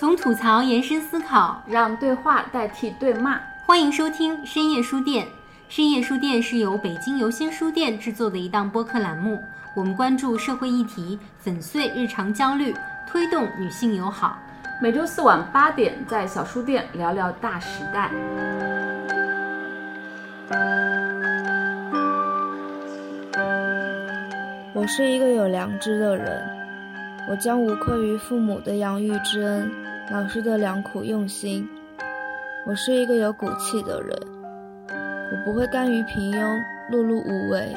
从吐槽延伸思考，让对话代替对骂。欢迎收听深夜书店。深夜书店是由北京游心书店制作的一档播客栏目，我们关注社会议题，粉碎日常焦虑，推动女性友好。每周四晚八点，在小书店聊聊大时代。我是一个有良知的人，我将无愧于父母的养育之恩，老师的良苦用心。我是一个有骨气的人，我不会甘于平庸、碌碌无为，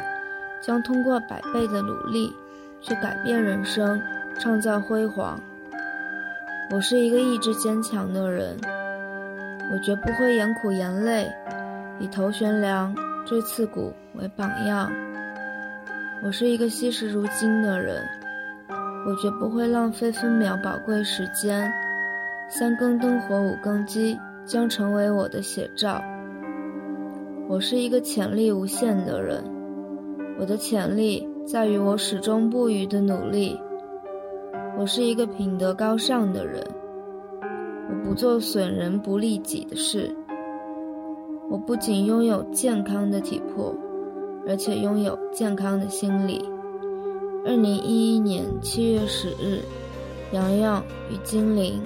将通过百倍的努力去改变人生，创造辉煌。我是一个意志坚强的人，我绝不会眼苦眼泪，以头悬梁、锥刺股为榜样。我是一个惜时如金的人，我绝不会浪费分秒宝贵时间。三更灯火五更鸡将成为我的写照。我是一个潜力无限的人，我的潜力在于我始终不渝的努力。我是一个品德高尚的人，我不做损人不利己的事。我不仅拥有健康的体魄。而且拥有健康的心理。二零一一年七月十日，洋洋与精灵。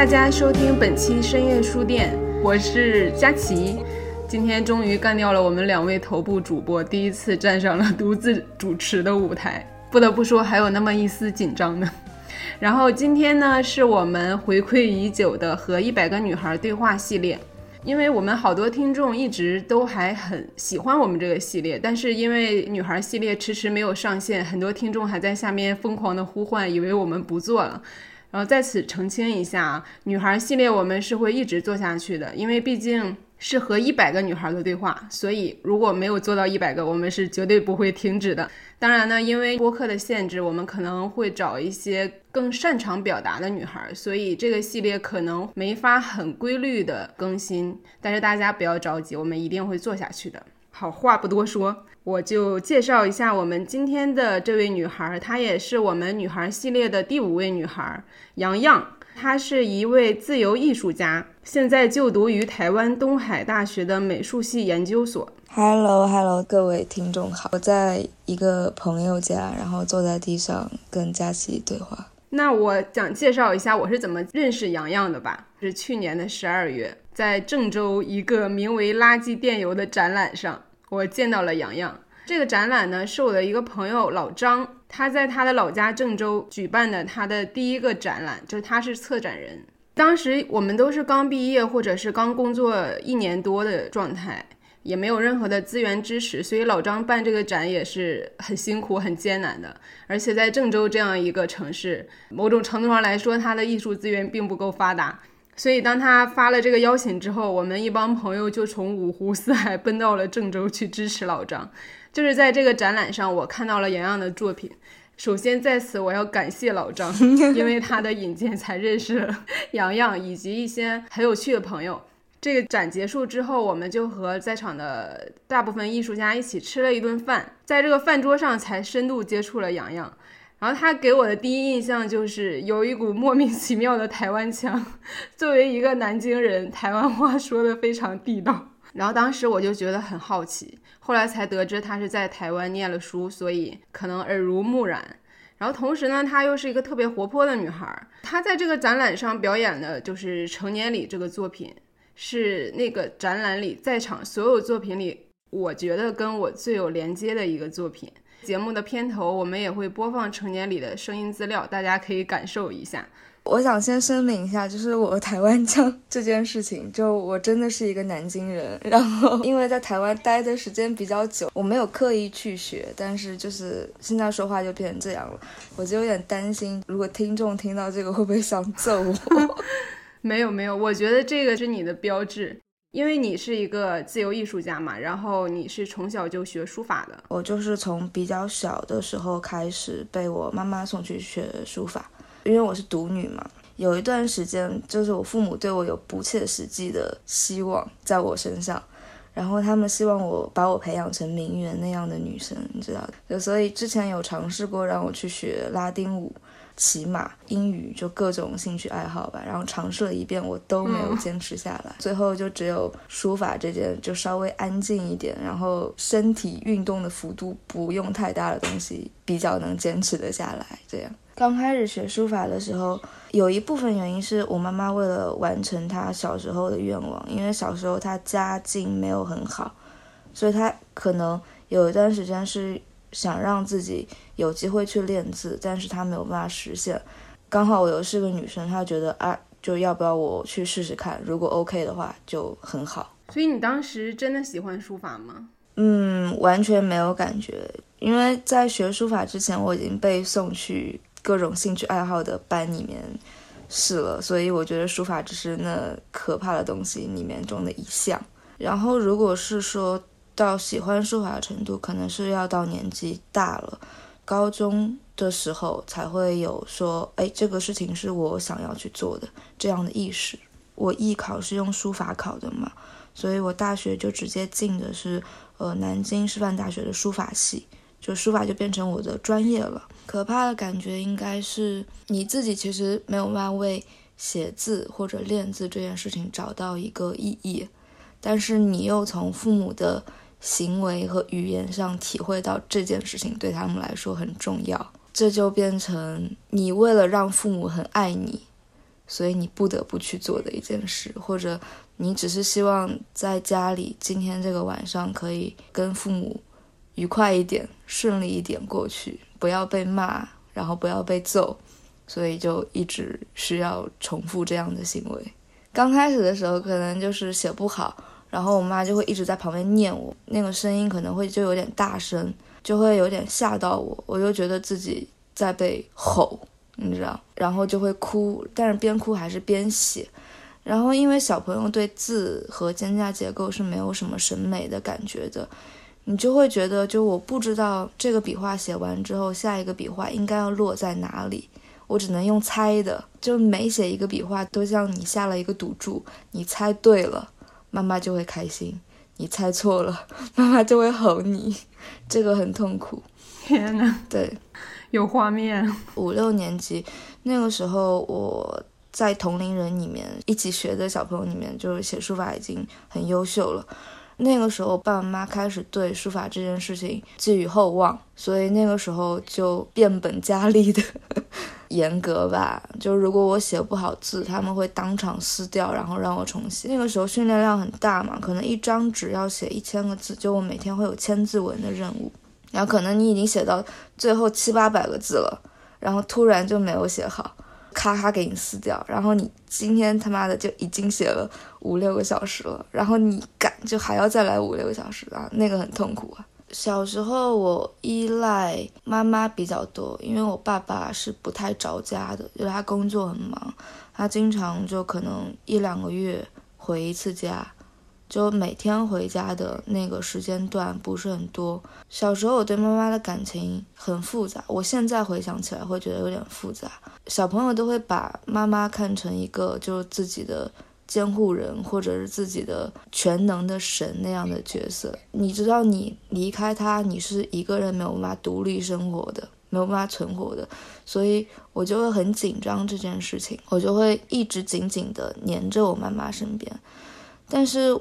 大家收听本期深夜书店，我是佳琪。今天终于干掉了我们两位头部主播，第一次站上了独自主持的舞台，不得不说还有那么一丝紧张呢。然后今天呢，是我们回馈已久的和一百个女孩对话系列，因为我们好多听众一直都还很喜欢我们这个系列，但是因为女孩系列迟迟没有上线，很多听众还在下面疯狂的呼唤，以为我们不做了。然后在此澄清一下啊，女孩系列我们是会一直做下去的，因为毕竟是和一百个女孩的对话，所以如果没有做到一百个，我们是绝对不会停止的。当然呢，因为播客的限制，我们可能会找一些更擅长表达的女孩，所以这个系列可能没法很规律的更新。但是大家不要着急，我们一定会做下去的。好，话不多说，我就介绍一下我们今天的这位女孩，她也是我们女孩系列的第五位女孩，杨洋。她是一位自由艺术家，现在就读于台湾东海大学的美术系研究所。Hello，Hello，各位听众好，我在一个朋友家，然后坐在地上跟佳琪对话。那我想介绍一下我是怎么认识杨洋的吧。是去年的十二月，在郑州一个名为“垃圾电邮”的展览上，我见到了洋洋。这个展览呢，是我的一个朋友老张，他在他的老家郑州举办的他的第一个展览，就是他是策展人。当时我们都是刚毕业或者是刚工作一年多的状态。也没有任何的资源支持，所以老张办这个展也是很辛苦、很艰难的。而且在郑州这样一个城市，某种程度上来说，他的艺术资源并不够发达。所以当他发了这个邀请之后，我们一帮朋友就从五湖四海奔到了郑州去支持老张。就是在这个展览上，我看到了洋洋的作品。首先在此我要感谢老张，因为他的引荐才认识了洋洋以及一些很有趣的朋友。这个展结束之后，我们就和在场的大部分艺术家一起吃了一顿饭，在这个饭桌上才深度接触了洋洋。然后他给我的第一印象就是有一股莫名其妙的台湾腔，作为一个南京人，台湾话说的非常地道。然后当时我就觉得很好奇，后来才得知他是在台湾念了书，所以可能耳濡目染。然后同时呢，她又是一个特别活泼的女孩。她在这个展览上表演的就是《成年礼》这个作品。是那个展览里在场所有作品里，我觉得跟我最有连接的一个作品。节目的片头我们也会播放成年礼的声音资料，大家可以感受一下。我想先声明一下，就是我台湾腔这件事情，就我真的是一个南京人，然后因为在台湾待的时间比较久，我没有刻意去学，但是就是现在说话就变成这样了，我就有点担心，如果听众听到这个会不会想揍我？没有没有，我觉得这个是你的标志。因为你是一个自由艺术家嘛，然后你是从小就学书法的。我就是从比较小的时候开始被我妈妈送去学书法，因为我是独女嘛。有一段时间，就是我父母对我有不切实际的希望在我身上，然后他们希望我把我培养成名媛那样的女生，你知道的。就所以之前有尝试过让我去学拉丁舞。骑马、英语，就各种兴趣爱好吧，然后尝试了一遍，我都没有坚持下来。最后就只有书法这件，就稍微安静一点，然后身体运动的幅度不用太大的东西，比较能坚持得下来。这样，刚开始学书法的时候，有一部分原因是我妈妈为了完成她小时候的愿望，因为小时候她家境没有很好，所以她可能有一段时间是。想让自己有机会去练字，但是他没有办法实现。刚好我又是个女生，她觉得啊，就要不要我去试试看？如果 OK 的话，就很好。所以你当时真的喜欢书法吗？嗯，完全没有感觉，因为在学书法之前，我已经被送去各种兴趣爱好的班里面试了，所以我觉得书法只是那可怕的东西里面中的一项。然后，如果是说。到喜欢书法的程度，可能是要到年纪大了，高中的时候才会有说，哎，这个事情是我想要去做的这样的意识。我艺考是用书法考的嘛，所以我大学就直接进的是呃南京师范大学的书法系，就书法就变成我的专业了。可怕的感觉应该是你自己其实没有办法为写字或者练字这件事情找到一个意义，但是你又从父母的行为和语言上体会到这件事情对他们来说很重要，这就变成你为了让父母很爱你，所以你不得不去做的一件事，或者你只是希望在家里今天这个晚上可以跟父母愉快一点、顺利一点过去，不要被骂，然后不要被揍，所以就一直需要重复这样的行为。刚开始的时候可能就是写不好。然后我妈就会一直在旁边念我，那个声音可能会就有点大声，就会有点吓到我，我就觉得自己在被吼，你知道，然后就会哭，但是边哭还是边写。然后因为小朋友对字和间架结构是没有什么审美的感觉的，你就会觉得，就我不知道这个笔画写完之后，下一个笔画应该要落在哪里，我只能用猜的，就每写一个笔画都像你下了一个赌注，你猜对了。妈妈就会开心，你猜错了，妈妈就会吼你，这个很痛苦。天呐，对，有画面。五六年级那个时候，我在同龄人里面一起学的小朋友里面，就是写书法已经很优秀了。那个时候，爸爸妈妈开始对书法这件事情寄予厚望，所以那个时候就变本加厉的严格吧。就如果我写不好字，他们会当场撕掉，然后让我重写。那个时候训练量很大嘛，可能一张纸要写一千个字，就我每天会有千字文的任务。然后可能你已经写到最后七八百个字了，然后突然就没有写好。咔咔给你撕掉，然后你今天他妈的就已经写了五六个小时了，然后你赶就还要再来五六个小时啊，那个很痛苦啊。小时候我依赖妈妈比较多，因为我爸爸是不太着家的，就是他工作很忙，他经常就可能一两个月回一次家。就每天回家的那个时间段不是很多。小时候我对妈妈的感情很复杂，我现在回想起来会觉得有点复杂。小朋友都会把妈妈看成一个就是自己的监护人，或者是自己的全能的神那样的角色。你知道，你离开他，你是一个人没有办法独立生活的，没有办法存活的。所以我就会很紧张这件事情，我就会一直紧紧的粘着我妈妈身边，但是。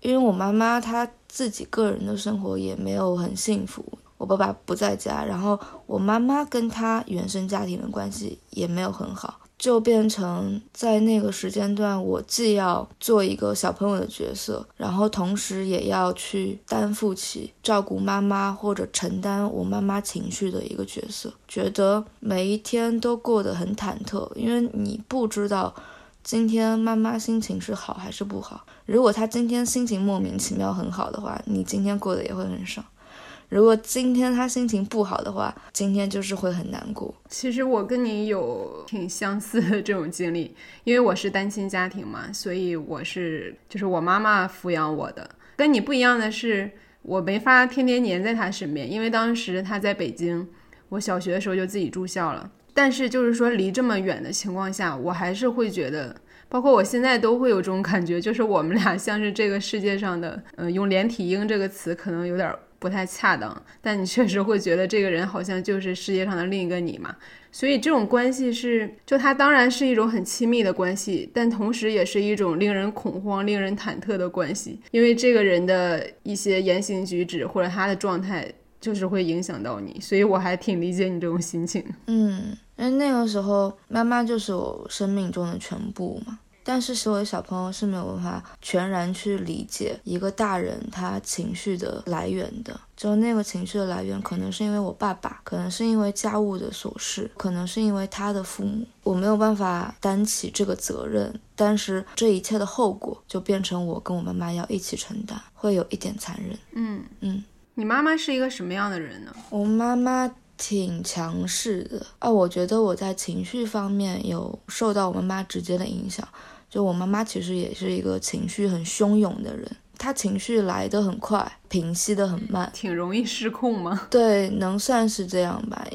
因为我妈妈她自己个人的生活也没有很幸福，我爸爸不在家，然后我妈妈跟她原生家庭的关系也没有很好，就变成在那个时间段，我既要做一个小朋友的角色，然后同时也要去担负起照顾妈妈或者承担我妈妈情绪的一个角色，觉得每一天都过得很忐忑，因为你不知道。今天妈妈心情是好还是不好？如果她今天心情莫名其妙很好的话，你今天过得也会很爽。如果今天她心情不好的话，今天就是会很难过。其实我跟你有挺相似的这种经历，因为我是单亲家庭嘛，所以我是就是我妈妈抚养我的。跟你不一样的是，我没法天天黏在她身边，因为当时她在北京，我小学的时候就自己住校了。但是就是说离这么远的情况下，我还是会觉得。包括我现在都会有这种感觉，就是我们俩像是这个世界上的，嗯，用连体婴这个词可能有点不太恰当，但你确实会觉得这个人好像就是世界上的另一个你嘛。所以这种关系是，就它当然是一种很亲密的关系，但同时也是一种令人恐慌、令人忐忑的关系，因为这个人的一些言行举止或者他的状态，就是会影响到你。所以我还挺理解你这种心情。嗯。因为那个时候，妈妈就是我生命中的全部嘛。但是，所有小朋友是没有办法全然去理解一个大人他情绪的来源的。就那个情绪的来源，可能是因为我爸爸，可能是因为家务的琐事，可能是因为他的父母。我没有办法担起这个责任，但是这一切的后果就变成我跟我妈妈要一起承担，会有一点残忍。嗯嗯，你妈妈是一个什么样的人呢？我妈妈。挺强势的啊！我觉得我在情绪方面有受到我妈妈直接的影响。就我妈妈其实也是一个情绪很汹涌的人，她情绪来得很快，平息得很慢，挺容易失控吗？对，能算是这样吧。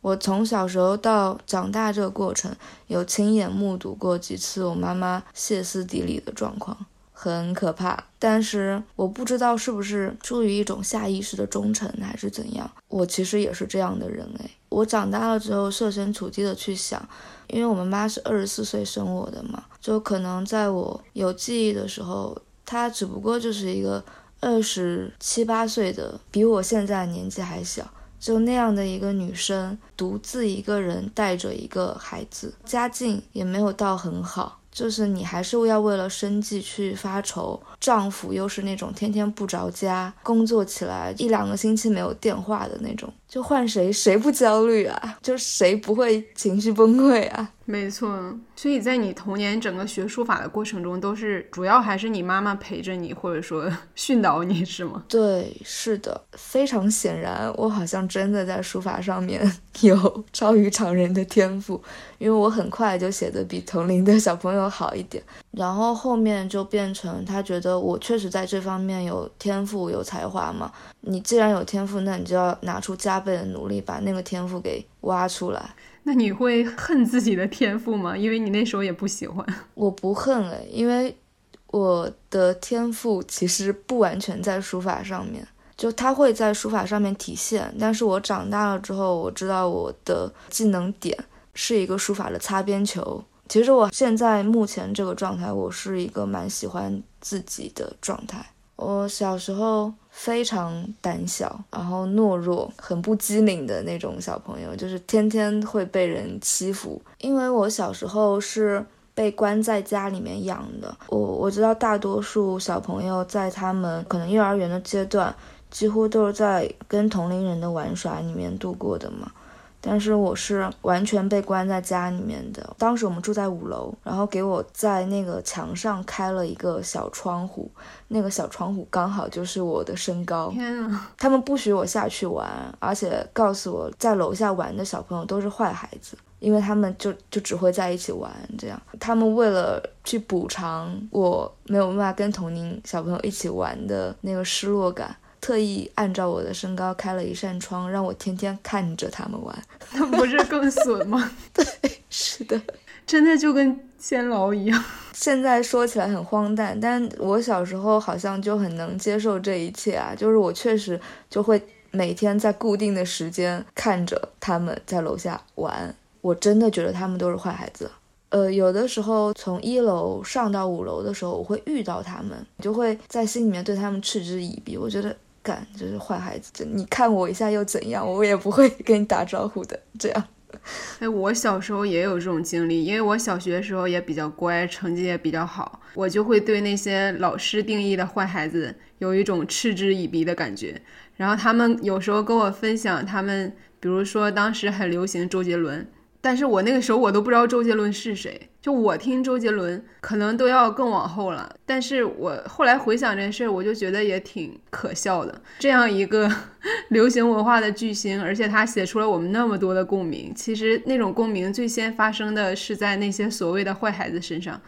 我从小时候到长大这个过程，有亲眼目睹过几次我妈妈歇斯底里的状况。很可怕，但是我不知道是不是出于一种下意识的忠诚还是怎样。我其实也是这样的人诶，我长大了之后设身处地的去想，因为我们妈是二十四岁生我的嘛，就可能在我有记忆的时候，她只不过就是一个二十七八岁的，比我现在年纪还小，就那样的一个女生，独自一个人带着一个孩子，家境也没有到很好。就是你还是要为了生计去发愁，丈夫又是那种天天不着家，工作起来一两个星期没有电话的那种，就换谁谁不焦虑啊？就谁不会情绪崩溃啊？没错，所以在你童年整个学书法的过程中，都是主要还是你妈妈陪着你，或者说训导你是吗？对，是的，非常显然，我好像真的在书法上面有超于常人的天赋，因为我很快就写的比同龄的小朋友好一点，然后后面就变成他觉得我确实在这方面有天赋、有才华嘛。你既然有天赋，那你就要拿出加倍的努力把那个天赋给挖出来。那你会恨自己的天赋吗？因为你那时候也不喜欢。我不恨诶，因为我的天赋其实不完全在书法上面，就它会在书法上面体现。但是我长大了之后，我知道我的技能点是一个书法的擦边球。其实我现在目前这个状态，我是一个蛮喜欢自己的状态。我小时候非常胆小，然后懦弱，很不机灵的那种小朋友，就是天天会被人欺负。因为我小时候是被关在家里面养的，我我知道大多数小朋友在他们可能幼儿园的阶段，几乎都是在跟同龄人的玩耍里面度过的嘛。但是我是完全被关在家里面的。当时我们住在五楼，然后给我在那个墙上开了一个小窗户，那个小窗户刚好就是我的身高。天啊！他们不许我下去玩，而且告诉我在楼下玩的小朋友都是坏孩子，因为他们就就只会在一起玩这样。他们为了去补偿我没有办法跟同龄小朋友一起玩的那个失落感。特意按照我的身高开了一扇窗，让我天天看着他们玩，那不是更损吗？对，是的，真的就跟监牢一样。现在说起来很荒诞，但我小时候好像就很能接受这一切啊。就是我确实就会每天在固定的时间看着他们在楼下玩，我真的觉得他们都是坏孩子。呃，有的时候从一楼上到五楼的时候，我会遇到他们，就会在心里面对他们嗤之以鼻。我觉得。干就是坏孩子，你看我一下又怎样？我也不会跟你打招呼的。这样，哎，我小时候也有这种经历，因为我小学的时候也比较乖，成绩也比较好，我就会对那些老师定义的坏孩子有一种嗤之以鼻的感觉。然后他们有时候跟我分享，他们比如说当时很流行周杰伦。但是我那个时候我都不知道周杰伦是谁，就我听周杰伦可能都要更往后了。但是我后来回想这事儿，我就觉得也挺可笑的。这样一个 流行文化的巨星，而且他写出了我们那么多的共鸣，其实那种共鸣最先发生的是在那些所谓的坏孩子身上。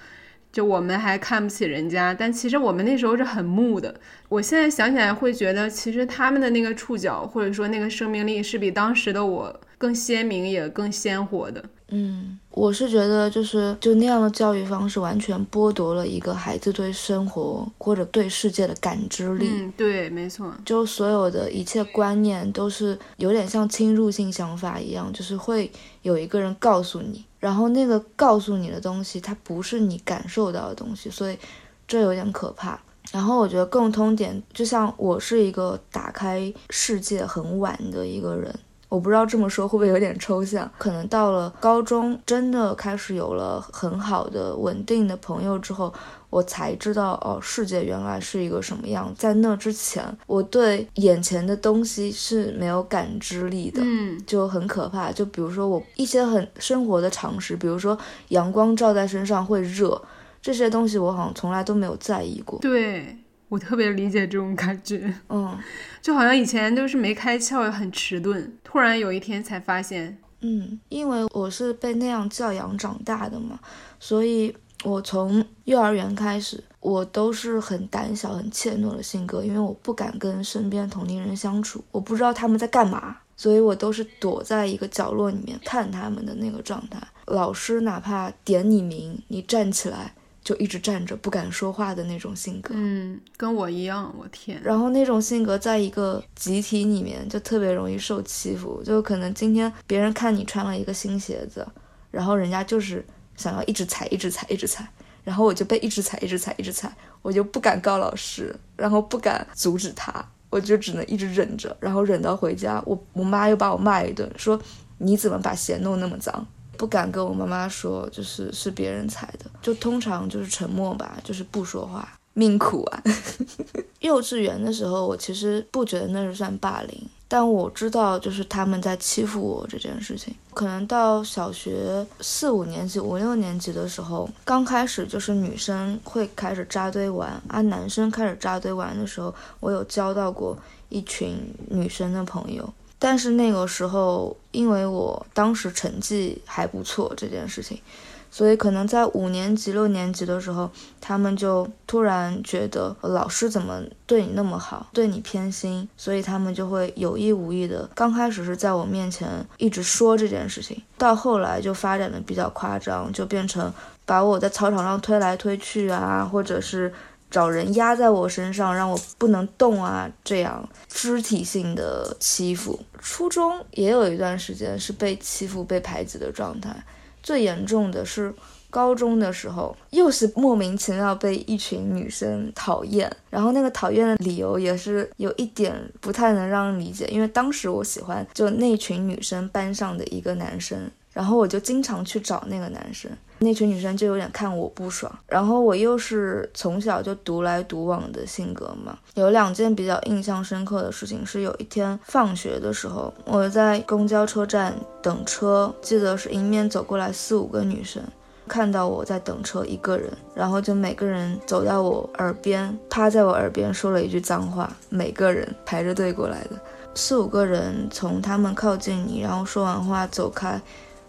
就我们还看不起人家，但其实我们那时候是很木的。我现在想起来会觉得，其实他们的那个触角或者说那个生命力是比当时的我更鲜明也更鲜活的。嗯，我是觉得就是就那样的教育方式，完全剥夺了一个孩子对生活或者对世界的感知力。嗯，对，没错。就所有的一切观念都是有点像侵入性想法一样，就是会有一个人告诉你，然后那个告诉你的东西，它不是你感受到的东西，所以这有点可怕。然后我觉得共通点，就像我是一个打开世界很晚的一个人。我不知道这么说会不会有点抽象，可能到了高中，真的开始有了很好的稳定的朋友之后，我才知道哦，世界原来是一个什么样。在那之前，我对眼前的东西是没有感知力的，嗯，就很可怕。就比如说我一些很生活的常识，比如说阳光照在身上会热，这些东西我好像从来都没有在意过。对。我特别理解这种感觉，嗯，就好像以前都是没开窍，很迟钝，突然有一天才发现，嗯，因为我是被那样教养长大的嘛，所以我从幼儿园开始，我都是很胆小、很怯懦的性格，因为我不敢跟身边同龄人相处，我不知道他们在干嘛，所以我都是躲在一个角落里面看他们的那个状态。老师哪怕点你名，你站起来。就一直站着不敢说话的那种性格，嗯，跟我一样，我天。然后那种性格在一个集体里面就特别容易受欺负，就可能今天别人看你穿了一个新鞋子，然后人家就是想要一直踩，一直踩，一直踩，然后我就被一直踩，一直踩，一直踩，我就不敢告老师，然后不敢阻止他，我就只能一直忍着，然后忍到回家，我我妈又把我骂一顿，说你怎么把鞋弄那么脏。不敢跟我妈妈说，就是是别人踩的，就通常就是沉默吧，就是不说话，命苦啊。幼稚园的时候，我其实不觉得那是算霸凌，但我知道就是他们在欺负我这件事情。可能到小学四五年级、五六年级的时候，刚开始就是女生会开始扎堆玩，啊，男生开始扎堆玩的时候，我有交到过一群女生的朋友。但是那个时候，因为我当时成绩还不错这件事情，所以可能在五年级、六年级的时候，他们就突然觉得老师怎么对你那么好，对你偏心，所以他们就会有意无意的，刚开始是在我面前一直说这件事情，到后来就发展的比较夸张，就变成把我在操场上推来推去啊，或者是。找人压在我身上，让我不能动啊，这样肢体性的欺负。初中也有一段时间是被欺负、被排挤的状态，最严重的是高中的时候，又是莫名其妙被一群女生讨厌，然后那个讨厌的理由也是有一点不太能让人理解，因为当时我喜欢就那群女生班上的一个男生，然后我就经常去找那个男生。那群女生就有点看我不爽，然后我又是从小就独来独往的性格嘛。有两件比较印象深刻的事情是，有一天放学的时候，我在公交车站等车，记得是迎面走过来四五个女生，看到我在等车一个人，然后就每个人走到我耳边，趴在我耳边说了一句脏话，每个人排着队过来的四五个人从他们靠近你，然后说完话走开。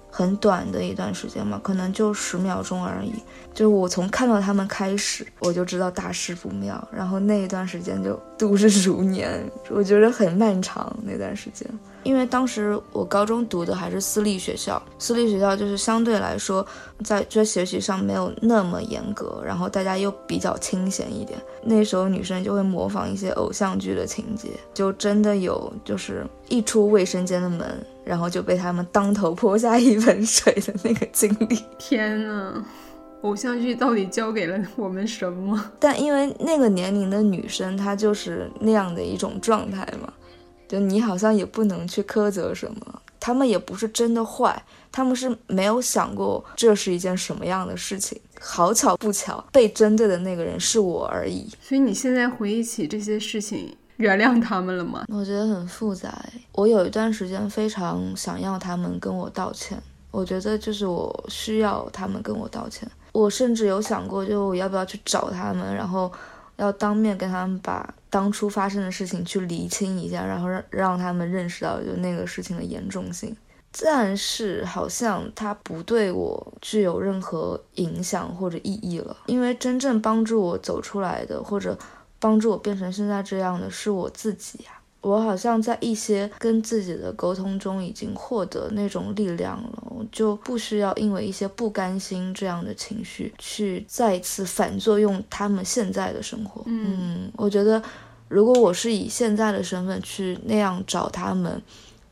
很短的一段时间嘛，可能就十秒钟而已。就是我从看到他们开始，我就知道大事不妙，然后那一段时间就度日如年，我觉得很漫长那段时间。因为当时我高中读的还是私立学校，私立学校就是相对来说在在学习上没有那么严格，然后大家又比较清闲一点。那时候女生就会模仿一些偶像剧的情节，就真的有就是一出卫生间的门，然后就被他们当头泼下一盆水的那个经历。天呐！偶像剧到底教给了我们什么？但因为那个年龄的女生，她就是那样的一种状态嘛，就你好像也不能去苛责什么，他们也不是真的坏，他们是没有想过这是一件什么样的事情。好巧不巧，被针对的那个人是我而已。所以你现在回忆起这些事情，原谅他们了吗？我觉得很复杂。我有一段时间非常想要他们跟我道歉。我觉得就是我需要他们跟我道歉。我甚至有想过，就我要不要去找他们，然后要当面跟他们把当初发生的事情去厘清一下，然后让让他们认识到就那个事情的严重性。但是好像他不对我具有任何影响或者意义了，因为真正帮助我走出来的，或者帮助我变成现在这样的是我自己呀。我好像在一些跟自己的沟通中已经获得那种力量了，我就不需要因为一些不甘心这样的情绪去再一次反作用他们现在的生活。嗯，我觉得如果我是以现在的身份去那样找他们，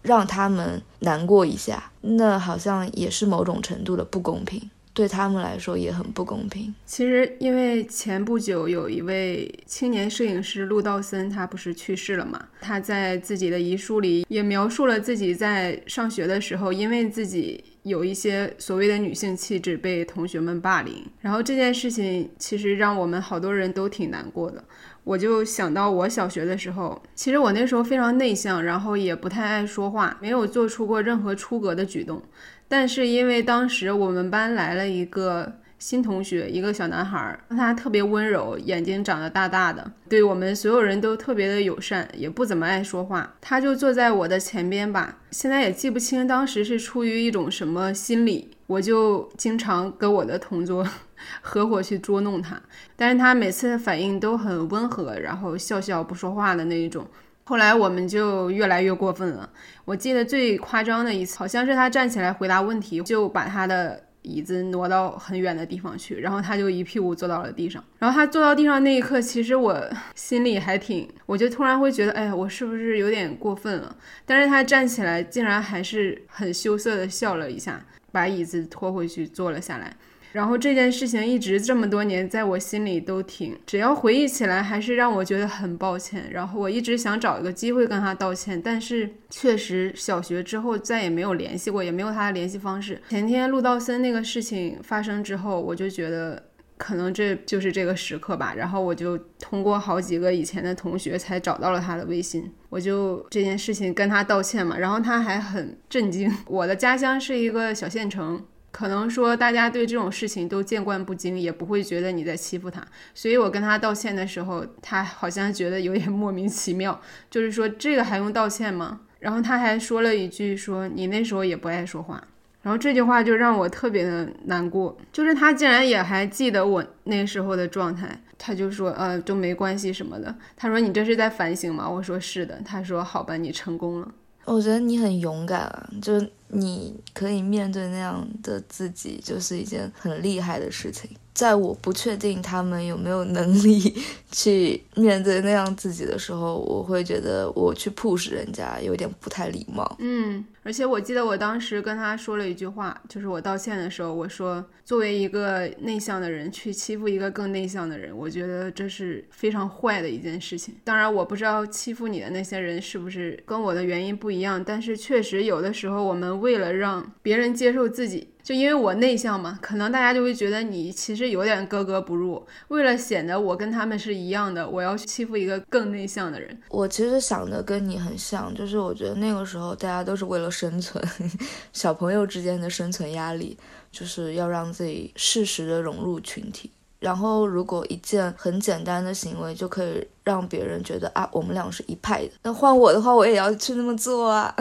让他们难过一下，那好像也是某种程度的不公平。对他们来说也很不公平。其实，因为前不久有一位青年摄影师陆道森，他不是去世了嘛？他在自己的遗书里也描述了自己在上学的时候，因为自己有一些所谓的女性气质被同学们霸凌。然后这件事情其实让我们好多人都挺难过的。我就想到我小学的时候，其实我那时候非常内向，然后也不太爱说话，没有做出过任何出格的举动。但是因为当时我们班来了一个新同学，一个小男孩，他特别温柔，眼睛长得大大的，对我们所有人都特别的友善，也不怎么爱说话。他就坐在我的前边吧，现在也记不清当时是出于一种什么心理，我就经常跟我的同桌 合伙去捉弄他，但是他每次的反应都很温和，然后笑笑不说话的那一种。后来我们就越来越过分了。我记得最夸张的一次，好像是他站起来回答问题，就把他的椅子挪到很远的地方去，然后他就一屁股坐到了地上。然后他坐到地上那一刻，其实我心里还挺，我就突然会觉得，哎呀，我是不是有点过分了？但是他站起来，竟然还是很羞涩的笑了一下，把椅子拖回去坐了下来。然后这件事情一直这么多年，在我心里都挺，只要回忆起来，还是让我觉得很抱歉。然后我一直想找一个机会跟他道歉，但是确实小学之后再也没有联系过，也没有他的联系方式。前天陆道森那个事情发生之后，我就觉得可能这就是这个时刻吧。然后我就通过好几个以前的同学才找到了他的微信，我就这件事情跟他道歉嘛。然后他还很震惊。我的家乡是一个小县城。可能说大家对这种事情都见惯不惊，也不会觉得你在欺负他。所以我跟他道歉的时候，他好像觉得有点莫名其妙，就是说这个还用道歉吗？然后他还说了一句说你那时候也不爱说话。然后这句话就让我特别的难过，就是他竟然也还记得我那时候的状态。他就说呃都没关系什么的。他说你这是在反省吗？我说是的。他说好吧，你成功了。我觉得你很勇敢啊，就你可以面对那样的自己，就是一件很厉害的事情。在我不确定他们有没有能力去面对那样自己的时候，我会觉得我去 push 人家有点不太礼貌。嗯，而且我记得我当时跟他说了一句话，就是我道歉的时候，我说作为一个内向的人去欺负一个更内向的人，我觉得这是非常坏的一件事情。当然，我不知道欺负你的那些人是不是跟我的原因不一样，但是确实有的时候我们为了让别人接受自己。就因为我内向嘛，可能大家就会觉得你其实有点格格不入。为了显得我跟他们是一样的，我要欺负一个更内向的人。我其实想的跟你很像，就是我觉得那个时候大家都是为了生存，小朋友之间的生存压力，就是要让自己适时的融入群体。然后如果一件很简单的行为就可以让别人觉得啊，我们俩是一派的，那换我的话，我也要去那么做啊。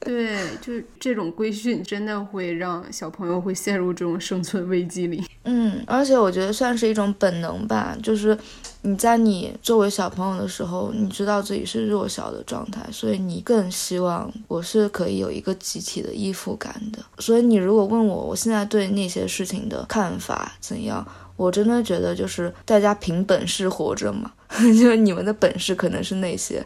对，就这种规训真的会让小朋友会陷入这种生存危机里。嗯，而且我觉得算是一种本能吧，就是你在你作为小朋友的时候，你知道自己是弱小的状态，所以你更希望我是可以有一个集体的依附感的。所以你如果问我，我现在对那些事情的看法怎样，我真的觉得就是大家凭本事活着嘛，就是你们的本事可能是那些。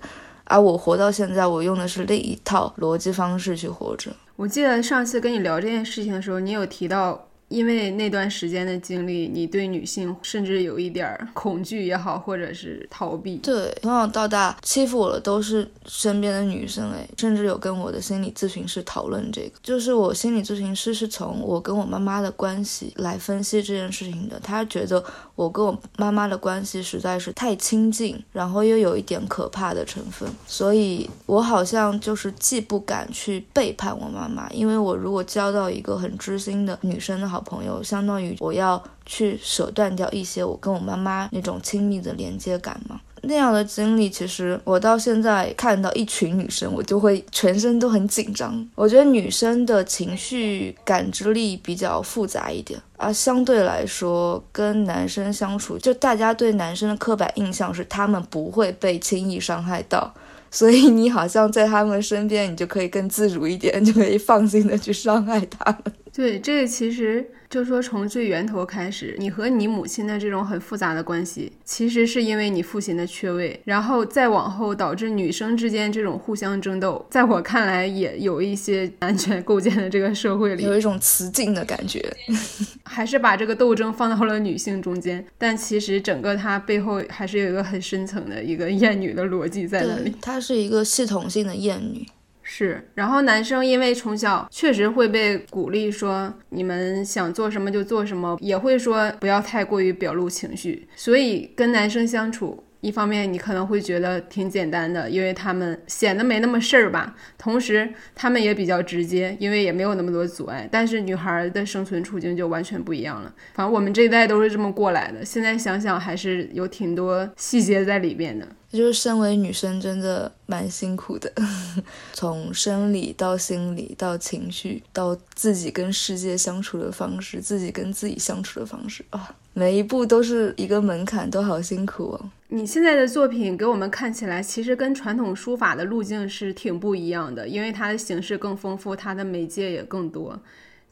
而我活到现在，我用的是另一套逻辑方式去活着。我记得上次跟你聊这件事情的时候，你有提到因为那段时间的经历，你对女性甚至有一点恐惧也好，或者是逃避。对，从小到大欺负我的都是身边的女生，哎，甚至有跟我的心理咨询师讨论这个，就是我心理咨询师是从我跟我妈妈的关系来分析这件事情的，他觉得我跟我妈妈的关系实在是太亲近，然后又有一点可怕的成分，所以我好像就是既不敢去背叛我妈妈，因为我如果交到一个很知心的女生的好朋友，相当于我要去舍断掉一些我跟我妈妈那种亲密的连接感嘛。那样的经历，其实我到现在看到一群女生，我就会全身都很紧张。我觉得女生的情绪感知力比较复杂一点，而相对来说，跟男生相处，就大家对男生的刻板印象是他们不会被轻易伤害到，所以你好像在他们身边，你就可以更自如一点，就可以放心的去伤害他们。对，这个其实就说从最源头开始，你和你母亲的这种很复杂的关系，其实是因为你父亲的缺位，然后再往后导致女生之间这种互相争斗，在我看来也有一些男权构建的这个社会里，有一种雌竞的感觉，还是把这个斗争放到了女性中间，但其实整个它背后还是有一个很深层的一个厌女的逻辑在那里，它是一个系统性的厌女。是，然后男生因为从小确实会被鼓励说你们想做什么就做什么，也会说不要太过于表露情绪，所以跟男生相处。一方面你可能会觉得挺简单的，因为他们显得没那么事儿吧。同时他们也比较直接，因为也没有那么多阻碍。但是女孩的生存处境就完全不一样了。反正我们这一代都是这么过来的。现在想想还是有挺多细节在里边的。就是身为女生真的蛮辛苦的，从生理到心理到情绪到自己跟世界相处的方式，自己跟自己相处的方式啊，每一步都是一个门槛，都好辛苦哦。你现在的作品给我们看起来，其实跟传统书法的路径是挺不一样的，因为它的形式更丰富，它的媒介也更多。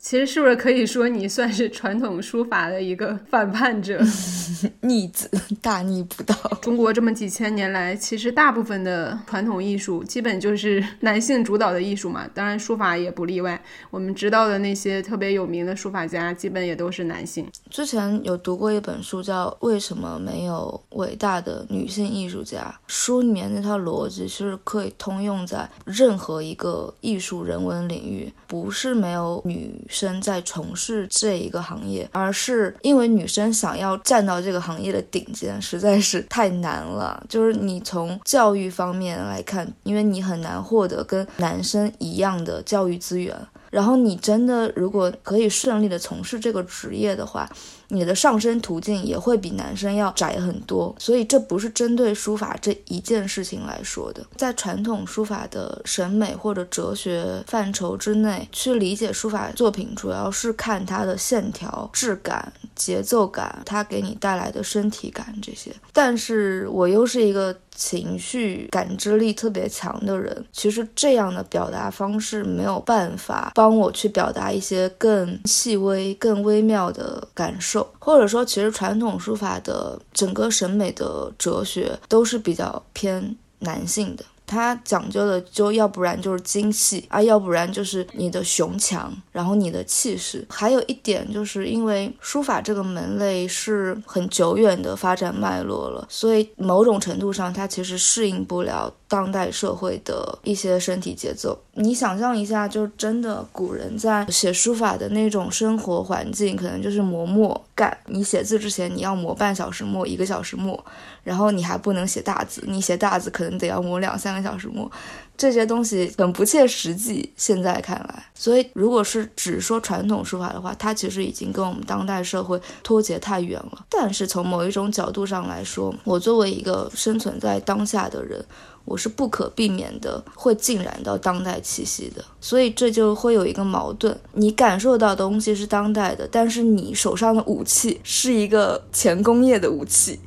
其实是不是可以说你算是传统书法的一个反叛者，逆子，大逆不道？中国这么几千年来，其实大部分的传统艺术基本就是男性主导的艺术嘛，当然书法也不例外。我们知道的那些特别有名的书法家，基本也都是男性。之前有读过一本书，叫《为什么没有伟大的女性艺术家》，书里面那套逻辑是可以通用在任何一个艺术人文领域，不是没有女。生在从事这一个行业，而是因为女生想要站到这个行业的顶尖，实在是太难了。就是你从教育方面来看，因为你很难获得跟男生一样的教育资源，然后你真的如果可以顺利的从事这个职业的话。你的上升途径也会比男生要窄很多，所以这不是针对书法这一件事情来说的。在传统书法的审美或者哲学范畴之内，去理解书法作品，主要是看它的线条、质感、节奏感，它给你带来的身体感这些。但是我又是一个。情绪感知力特别强的人，其实这样的表达方式没有办法帮我去表达一些更细微、更微妙的感受，或者说，其实传统书法的整个审美的哲学都是比较偏男性的。它讲究的就要不然就是精细啊，要不然就是你的雄强，然后你的气势。还有一点就是因为书法这个门类是很久远的发展脉络了，所以某种程度上它其实适应不了当代社会的一些身体节奏。你想象一下，就真的古人在写书法的那种生活环境，可能就是磨墨干。你写字之前，你要磨半小时墨，一个小时墨。然后你还不能写大字，你写大字可能得要磨两三个小时墨，这些东西很不切实际。现在看来，所以如果是只说传统书法的话，它其实已经跟我们当代社会脱节太远了。但是从某一种角度上来说，我作为一个生存在当下的人。我是不可避免的会浸染到当代气息的，所以这就会有一个矛盾：你感受到的东西是当代的，但是你手上的武器是一个前工业的武器，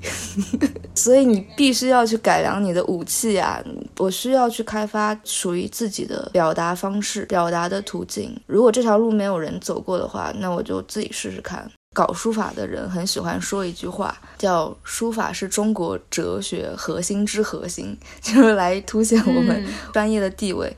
所以你必须要去改良你的武器啊！我需要去开发属于自己的表达方式、表达的途径。如果这条路没有人走过的话，那我就自己试试看。搞书法的人很喜欢说一句话，叫“书法是中国哲学核心之核心”，就是来凸显我们专业的地位。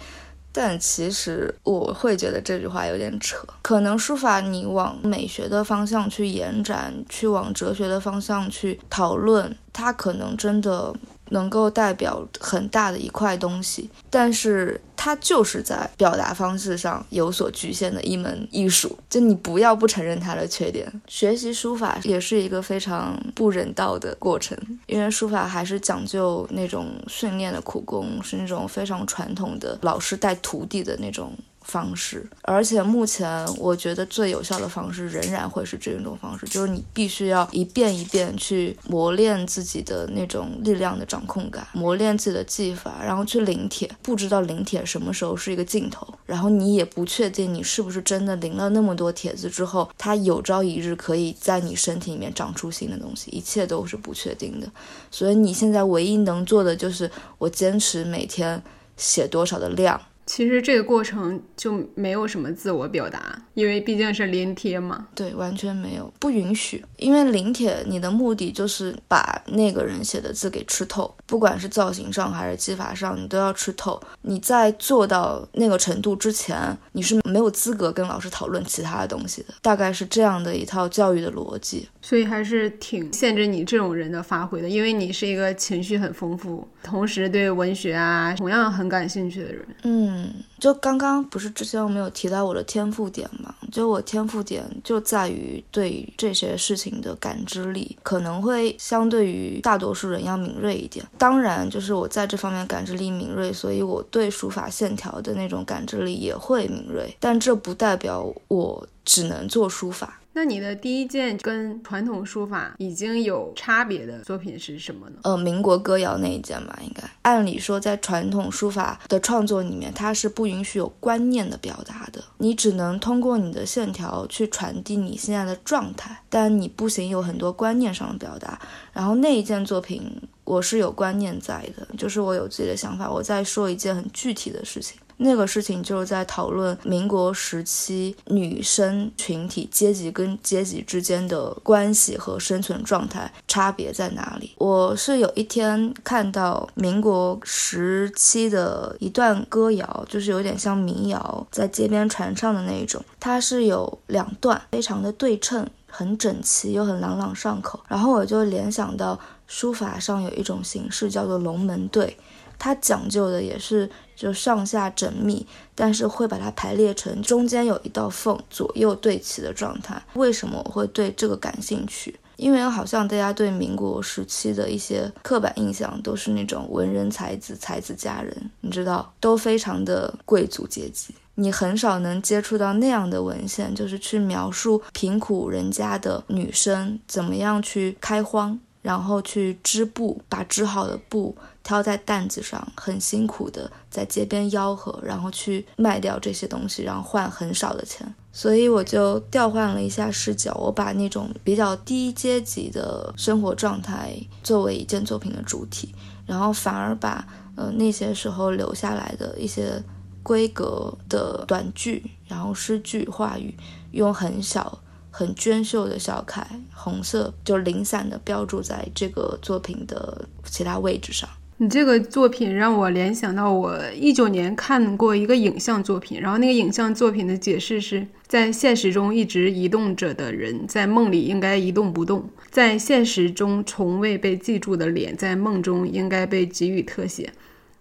但其实我会觉得这句话有点扯。可能书法你往美学的方向去延展，去往哲学的方向去讨论，它可能真的。能够代表很大的一块东西，但是它就是在表达方式上有所局限的一门艺术。就你不要不承认它的缺点。学习书法也是一个非常不人道的过程，因为书法还是讲究那种训练的苦功，是那种非常传统的老师带徒弟的那种。方式，而且目前我觉得最有效的方式仍然会是这一种方式，就是你必须要一遍一遍去磨练自己的那种力量的掌控感，磨练自己的技法，然后去临帖。不知道临帖什么时候是一个尽头，然后你也不确定你是不是真的临了那么多帖子之后，它有朝一日可以在你身体里面长出新的东西，一切都是不确定的。所以你现在唯一能做的就是我坚持每天写多少的量。其实这个过程就没有什么自我表达，因为毕竟是临帖嘛。对，完全没有，不允许。因为临帖，你的目的就是把那个人写的字给吃透，不管是造型上还是技法上，你都要吃透。你在做到那个程度之前，你是没有资格跟老师讨论其他的东西的。大概是这样的一套教育的逻辑。所以还是挺限制你这种人的发挥的，因为你是一个情绪很丰富，同时对文学啊同样很感兴趣的人。嗯，就刚刚不是之前我们有提到我的天赋点嘛？就我天赋点就在于对这些事情的感知力可能会相对于大多数人要敏锐一点。当然，就是我在这方面感知力敏锐，所以我对书法线条的那种感知力也会敏锐。但这不代表我只能做书法。那你的第一件跟传统书法已经有差别的作品是什么呢？呃，民国歌谣那一件吧，应该按理说在传统书法的创作里面，它是不允许有观念的表达的，你只能通过你的线条去传递你现在的状态，但你不行有很多观念上的表达。然后那一件作品，我是有观念在的，就是我有自己的想法，我在说一件很具体的事情。那个事情就是在讨论民国时期女生群体阶级跟阶级之间的关系和生存状态差别在哪里。我是有一天看到民国时期的一段歌谣，就是有点像民谣，在街边传唱的那一种。它是有两段，非常的对称，很整齐又很朗朗上口。然后我就联想到书法上有一种形式叫做龙门对。它讲究的也是就上下缜密，但是会把它排列成中间有一道缝，左右对齐的状态。为什么我会对这个感兴趣？因为好像大家对民国时期的一些刻板印象都是那种文人才子、才子佳人，你知道，都非常的贵族阶级。你很少能接触到那样的文献，就是去描述贫苦人家的女生怎么样去开荒，然后去织布，把织好的布。挑在担子上，很辛苦的在街边吆喝，然后去卖掉这些东西，然后换很少的钱。所以我就调换了一下视角，我把那种比较低阶级的生活状态作为一件作品的主体，然后反而把呃那些时候留下来的一些规格的短句，然后诗句、话语，用很小。很娟秀的小楷，红色就零散的标注在这个作品的其他位置上。你这个作品让我联想到我一九年看过一个影像作品，然后那个影像作品的解释是在现实中一直移动着的人，在梦里应该一动不动；在现实中从未被记住的脸，在梦中应该被给予特写。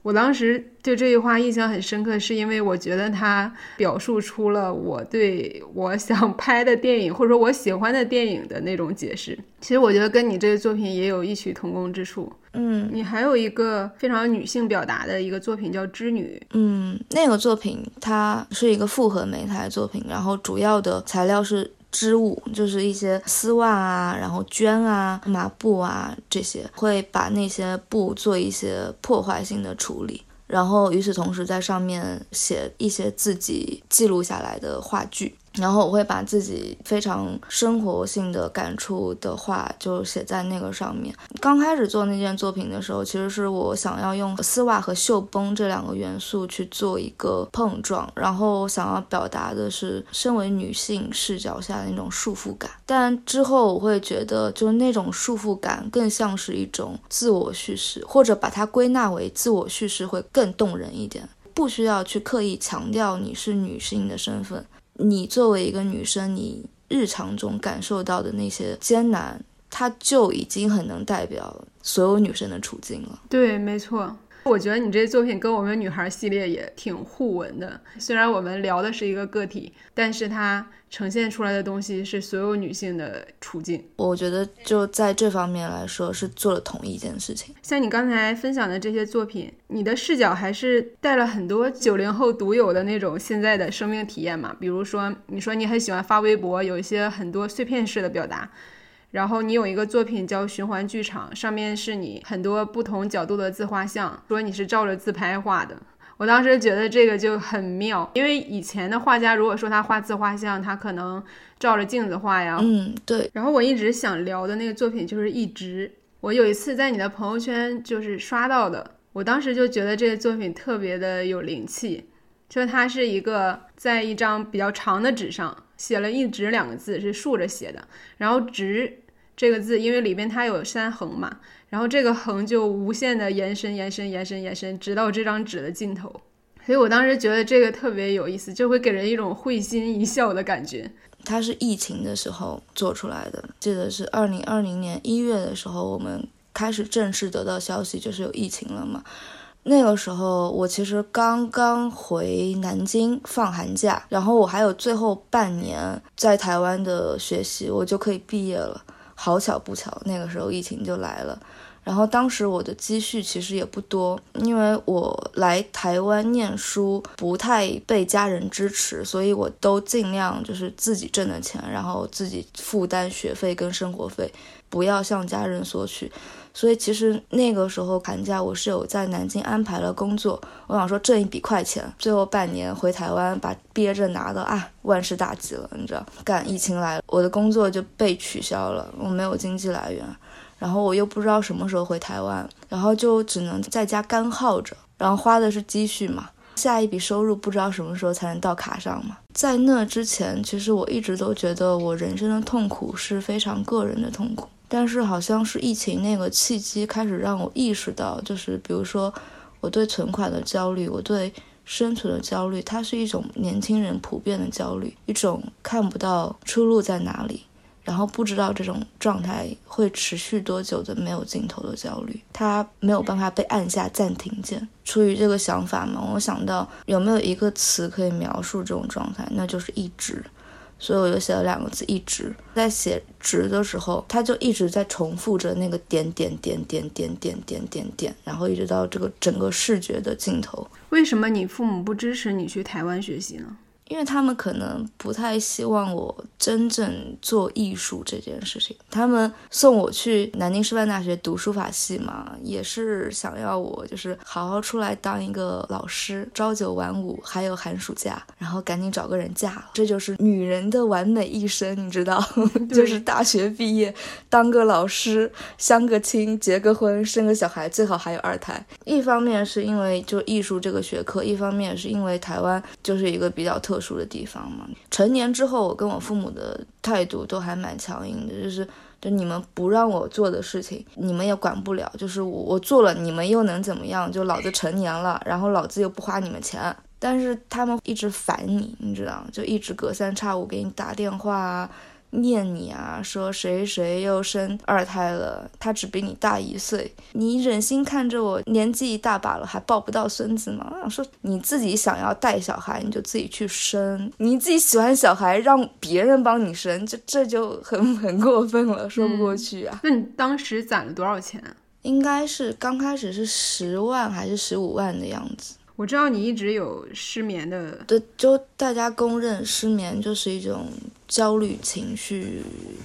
我当时对这句话印象很深刻，是因为我觉得它表述出了我对我想拍的电影或者说我喜欢的电影的那种解释。其实我觉得跟你这个作品也有异曲同工之处。嗯，你还有一个非常女性表达的一个作品叫《织女》。嗯，那个作品它是一个复合媒材作品，然后主要的材料是。织物就是一些丝袜啊，然后绢啊、麻布啊这些，会把那些布做一些破坏性的处理，然后与此同时在上面写一些自己记录下来的话剧。然后我会把自己非常生活性的感触的话就写在那个上面。刚开始做那件作品的时候，其实是我想要用丝袜和绣绷这两个元素去做一个碰撞，然后想要表达的是身为女性视角下的那种束缚感。但之后我会觉得，就那种束缚感更像是一种自我叙事，或者把它归纳为自我叙事会更动人一点。不需要去刻意强调你是女性的身份。你作为一个女生，你日常中感受到的那些艰难，它就已经很能代表所有女生的处境了。对，没错。我觉得你这作品跟我们女孩系列也挺互文的。虽然我们聊的是一个个体，但是它呈现出来的东西是所有女性的处境。我觉得就在这方面来说，是做了同一件事情。像你刚才分享的这些作品，你的视角还是带了很多九零后独有的那种现在的生命体验嘛？比如说，你说你很喜欢发微博，有一些很多碎片式的表达。然后你有一个作品叫《循环剧场》，上面是你很多不同角度的自画像，说你是照着自拍画的。我当时觉得这个就很妙，因为以前的画家如果说他画自画像，他可能照着镜子画呀。嗯，对。然后我一直想聊的那个作品就是《一直》，我有一次在你的朋友圈就是刷到的，我当时就觉得这个作品特别的有灵气，就它是一个在一张比较长的纸上写了一直两个字，是竖着写的，然后直。这个字，因为里边它有三横嘛，然后这个横就无限的延伸、延伸、延伸、延伸，直到这张纸的尽头。所以我当时觉得这个特别有意思，就会给人一种会心一笑的感觉。它是疫情的时候做出来的，记得是二零二零年一月的时候，我们开始正式得到消息，就是有疫情了嘛。那个时候我其实刚刚回南京放寒假，然后我还有最后半年在台湾的学习，我就可以毕业了。好巧不巧，那个时候疫情就来了。然后当时我的积蓄其实也不多，因为我来台湾念书不太被家人支持，所以我都尽量就是自己挣的钱，然后自己负担学费跟生活费，不要向家人索取。所以其实那个时候寒假我是有在南京安排了工作，我想说挣一笔快钱，最后半年回台湾把毕业证拿到啊，万事大吉了，你知道？干疫情来了，我的工作就被取消了，我没有经济来源。然后我又不知道什么时候回台湾，然后就只能在家干耗着，然后花的是积蓄嘛，下一笔收入不知道什么时候才能到卡上嘛。在那之前，其实我一直都觉得我人生的痛苦是非常个人的痛苦，但是好像是疫情那个契机开始让我意识到，就是比如说我对存款的焦虑，我对生存的焦虑，它是一种年轻人普遍的焦虑，一种看不到出路在哪里。然后不知道这种状态会持续多久的没有尽头的焦虑，它没有办法被按下暂停键。出于这个想法嘛，我想到有没有一个词可以描述这种状态，那就是一直。所以我就写了两个字一直。在写直的时候，他就一直在重复着那个点点点点点点点点点，然后一直到这个整个视觉的尽头。为什么你父母不支持你去台湾学习呢？因为他们可能不太希望我真正做艺术这件事情，他们送我去南京师范大学读书法系嘛，也是想要我就是好好出来当一个老师，朝九晚五，还有寒暑假，然后赶紧找个人嫁了，这就是女人的完美一生，你知道，就是大学毕业当个老师，相个亲，结个婚，生个小孩，最好还有二胎。一方面是因为就艺术这个学科，一方面是因为台湾就是一个比较特。特住的地方嘛，成年之后，我跟我父母的态度都还蛮强硬的，就是就你们不让我做的事情，你们也管不了，就是我我做了，你们又能怎么样？就老子成年了，然后老子又不花你们钱，但是他们一直烦你，你知道，就一直隔三差五给你打电话啊。念你啊，说谁谁又生二胎了，他只比你大一岁，你忍心看着我年纪一大把了还抱不到孙子吗？说你自己想要带小孩，你就自己去生，你自己喜欢小孩，让别人帮你生，这这就很很过分了，说不过去啊。那你当时攒了多少钱？应该是刚开始是十万还是十五万的样子。我知道你一直有失眠的，对，就大家公认失眠就是一种焦虑情绪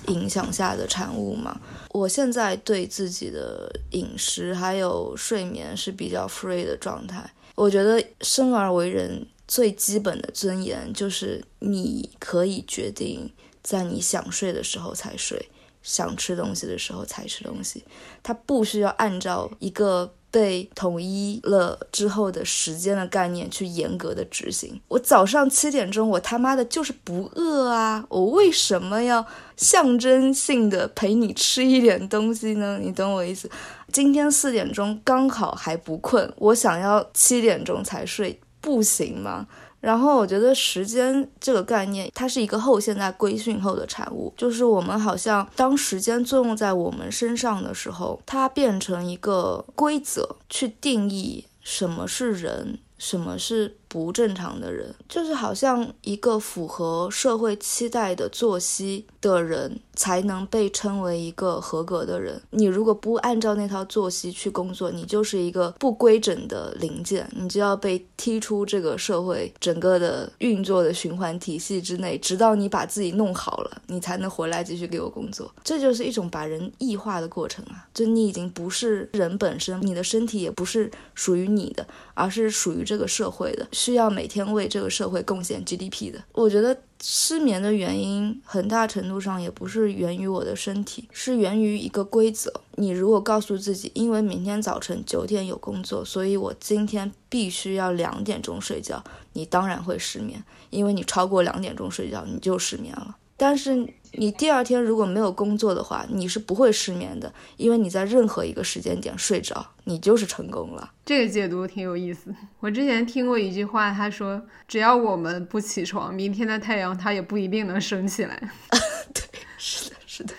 影响下的产物嘛。我现在对自己的饮食还有睡眠是比较 free 的状态。我觉得生而为人最基本的尊严就是你可以决定在你想睡的时候才睡，想吃东西的时候才吃东西，它不需要按照一个。被统一了之后的时间的概念去严格的执行。我早上七点钟，我他妈的就是不饿啊！我为什么要象征性的陪你吃一点东西呢？你懂我意思？今天四点钟刚好还不困，我想要七点钟才睡，不行吗？然后我觉得时间这个概念，它是一个后现代规训后的产物，就是我们好像当时间作用在我们身上的时候，它变成一个规则去定义什么是人，什么是。不正常的人，就是好像一个符合社会期待的作息的人，才能被称为一个合格的人。你如果不按照那套作息去工作，你就是一个不规整的零件，你就要被踢出这个社会整个的运作的循环体系之内，直到你把自己弄好了，你才能回来继续给我工作。这就是一种把人异化的过程啊！就你已经不是人本身，你的身体也不是属于你的，而是属于这个社会的。需要每天为这个社会贡献 GDP 的，我觉得失眠的原因很大程度上也不是源于我的身体，是源于一个规则。你如果告诉自己，因为明天早晨九点有工作，所以我今天必须要两点钟睡觉，你当然会失眠，因为你超过两点钟睡觉，你就失眠了。但是你第二天如果没有工作的话，你是不会失眠的，因为你在任何一个时间点睡着，你就是成功了。这个解读挺有意思。我之前听过一句话，他说：“只要我们不起床，明天的太阳它也不一定能升起来。”对，是的，是的。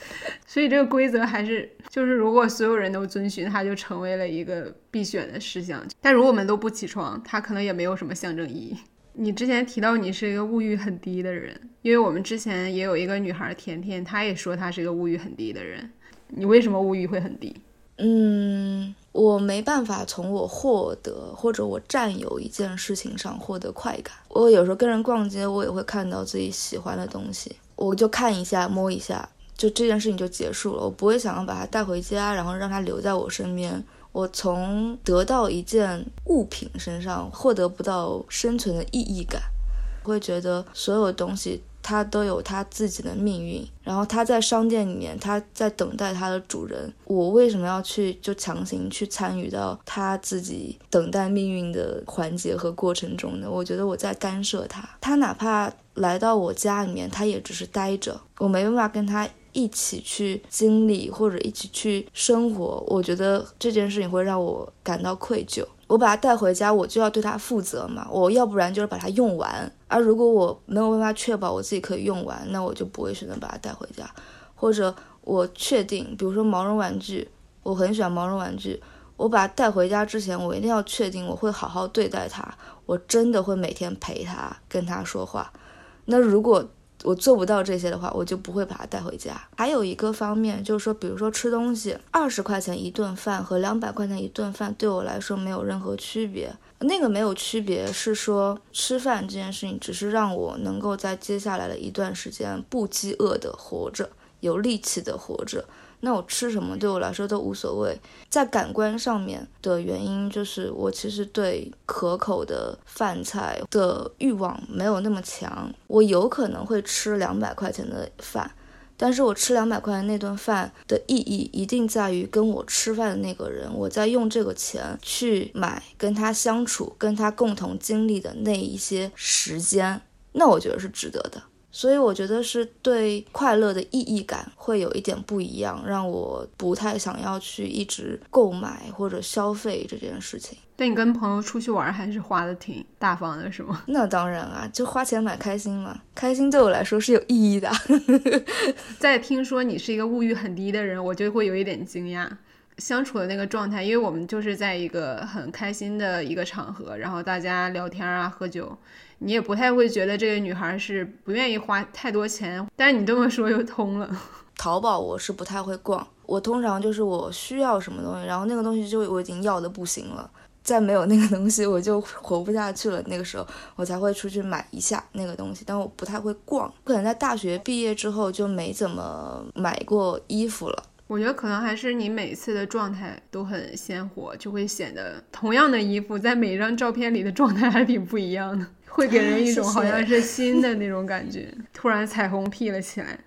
所以这个规则还是就是，如果所有人都遵循，它就成为了一个必选的事项。但如果我们都不起床，它可能也没有什么象征意义。你之前提到你是一个物欲很低的人，因为我们之前也有一个女孩甜甜，她也说她是一个物欲很低的人。你为什么物欲会很低？嗯，我没办法从我获得或者我占有一件事情上获得快感。我有时候跟人逛街，我也会看到自己喜欢的东西，我就看一下摸一下，就这件事情就结束了。我不会想要把它带回家，然后让它留在我身边。我从得到一件物品身上获得不到生存的意义感，我会觉得所有东西它都有它自己的命运，然后它在商店里面，它在等待它的主人。我为什么要去就强行去参与到它自己等待命运的环节和过程中呢？我觉得我在干涉它。它哪怕来到我家里面，它也只是待着，我没办法跟它。一起去经历或者一起去生活，我觉得这件事情会让我感到愧疚。我把它带回家，我就要对它负责嘛。我要不然就是把它用完，而如果我没有办法确保我自己可以用完，那我就不会选择把它带回家。或者我确定，比如说毛绒玩具，我很喜欢毛绒玩具，我把它带回家之前，我一定要确定我会好好对待它，我真的会每天陪它，跟它说话。那如果我做不到这些的话，我就不会把它带回家。还有一个方面就是说，比如说吃东西，二十块钱一顿饭和两百块钱一顿饭对我来说没有任何区别。那个没有区别是说，吃饭这件事情只是让我能够在接下来的一段时间不饥饿的活着，有力气的活着。那我吃什么对我来说都无所谓，在感官上面的原因就是我其实对可口的饭菜的欲望没有那么强。我有可能会吃两百块钱的饭，但是我吃两百块钱那顿饭的意义一定在于跟我吃饭的那个人，我在用这个钱去买跟他相处、跟他共同经历的那一些时间，那我觉得是值得的。所以我觉得是对快乐的意义感会有一点不一样，让我不太想要去一直购买或者消费这件事情。但你跟朋友出去玩还是花的挺大方的，是吗？那当然啊，就花钱买开心嘛，开心对我来说是有意义的。在听说你是一个物欲很低的人，我就会有一点惊讶。相处的那个状态，因为我们就是在一个很开心的一个场合，然后大家聊天啊、喝酒。你也不太会觉得这个女孩是不愿意花太多钱，但是你这么说又通了。淘宝我是不太会逛，我通常就是我需要什么东西，然后那个东西就我已经要的不行了，再没有那个东西我就活不下去了。那个时候我才会出去买一下那个东西，但我不太会逛。可能在大学毕业之后就没怎么买过衣服了。我觉得可能还是你每次的状态都很鲜活，就会显得同样的衣服在每一张照片里的状态还挺不一样的。会给人一种好像是新的那种感觉，突然彩虹屁了起来。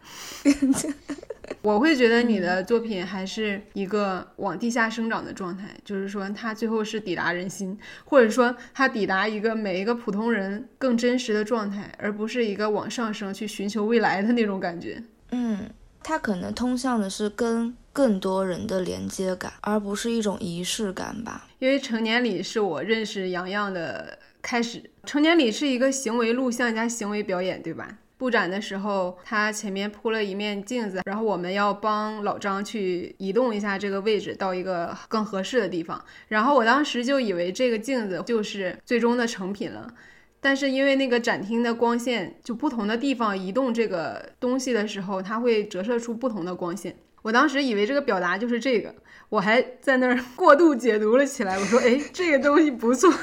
我会觉得你的作品还是一个往地下生长的状态，就是说它最后是抵达人心，或者说它抵达一个每一个普通人更真实的状态，而不是一个往上升去寻求未来的那种感觉。嗯，它可能通向的是跟更多人的连接感，而不是一种仪式感吧。因为成年礼是我认识洋洋的。开始。成年礼是一个行为录像加行为表演，对吧？布展的时候，他前面铺了一面镜子，然后我们要帮老张去移动一下这个位置到一个更合适的地方。然后我当时就以为这个镜子就是最终的成品了，但是因为那个展厅的光线，就不同的地方移动这个东西的时候，它会折射出不同的光线。我当时以为这个表达就是这个，我还在那儿 过度解读了起来。我说：“哎，这个东西不错。”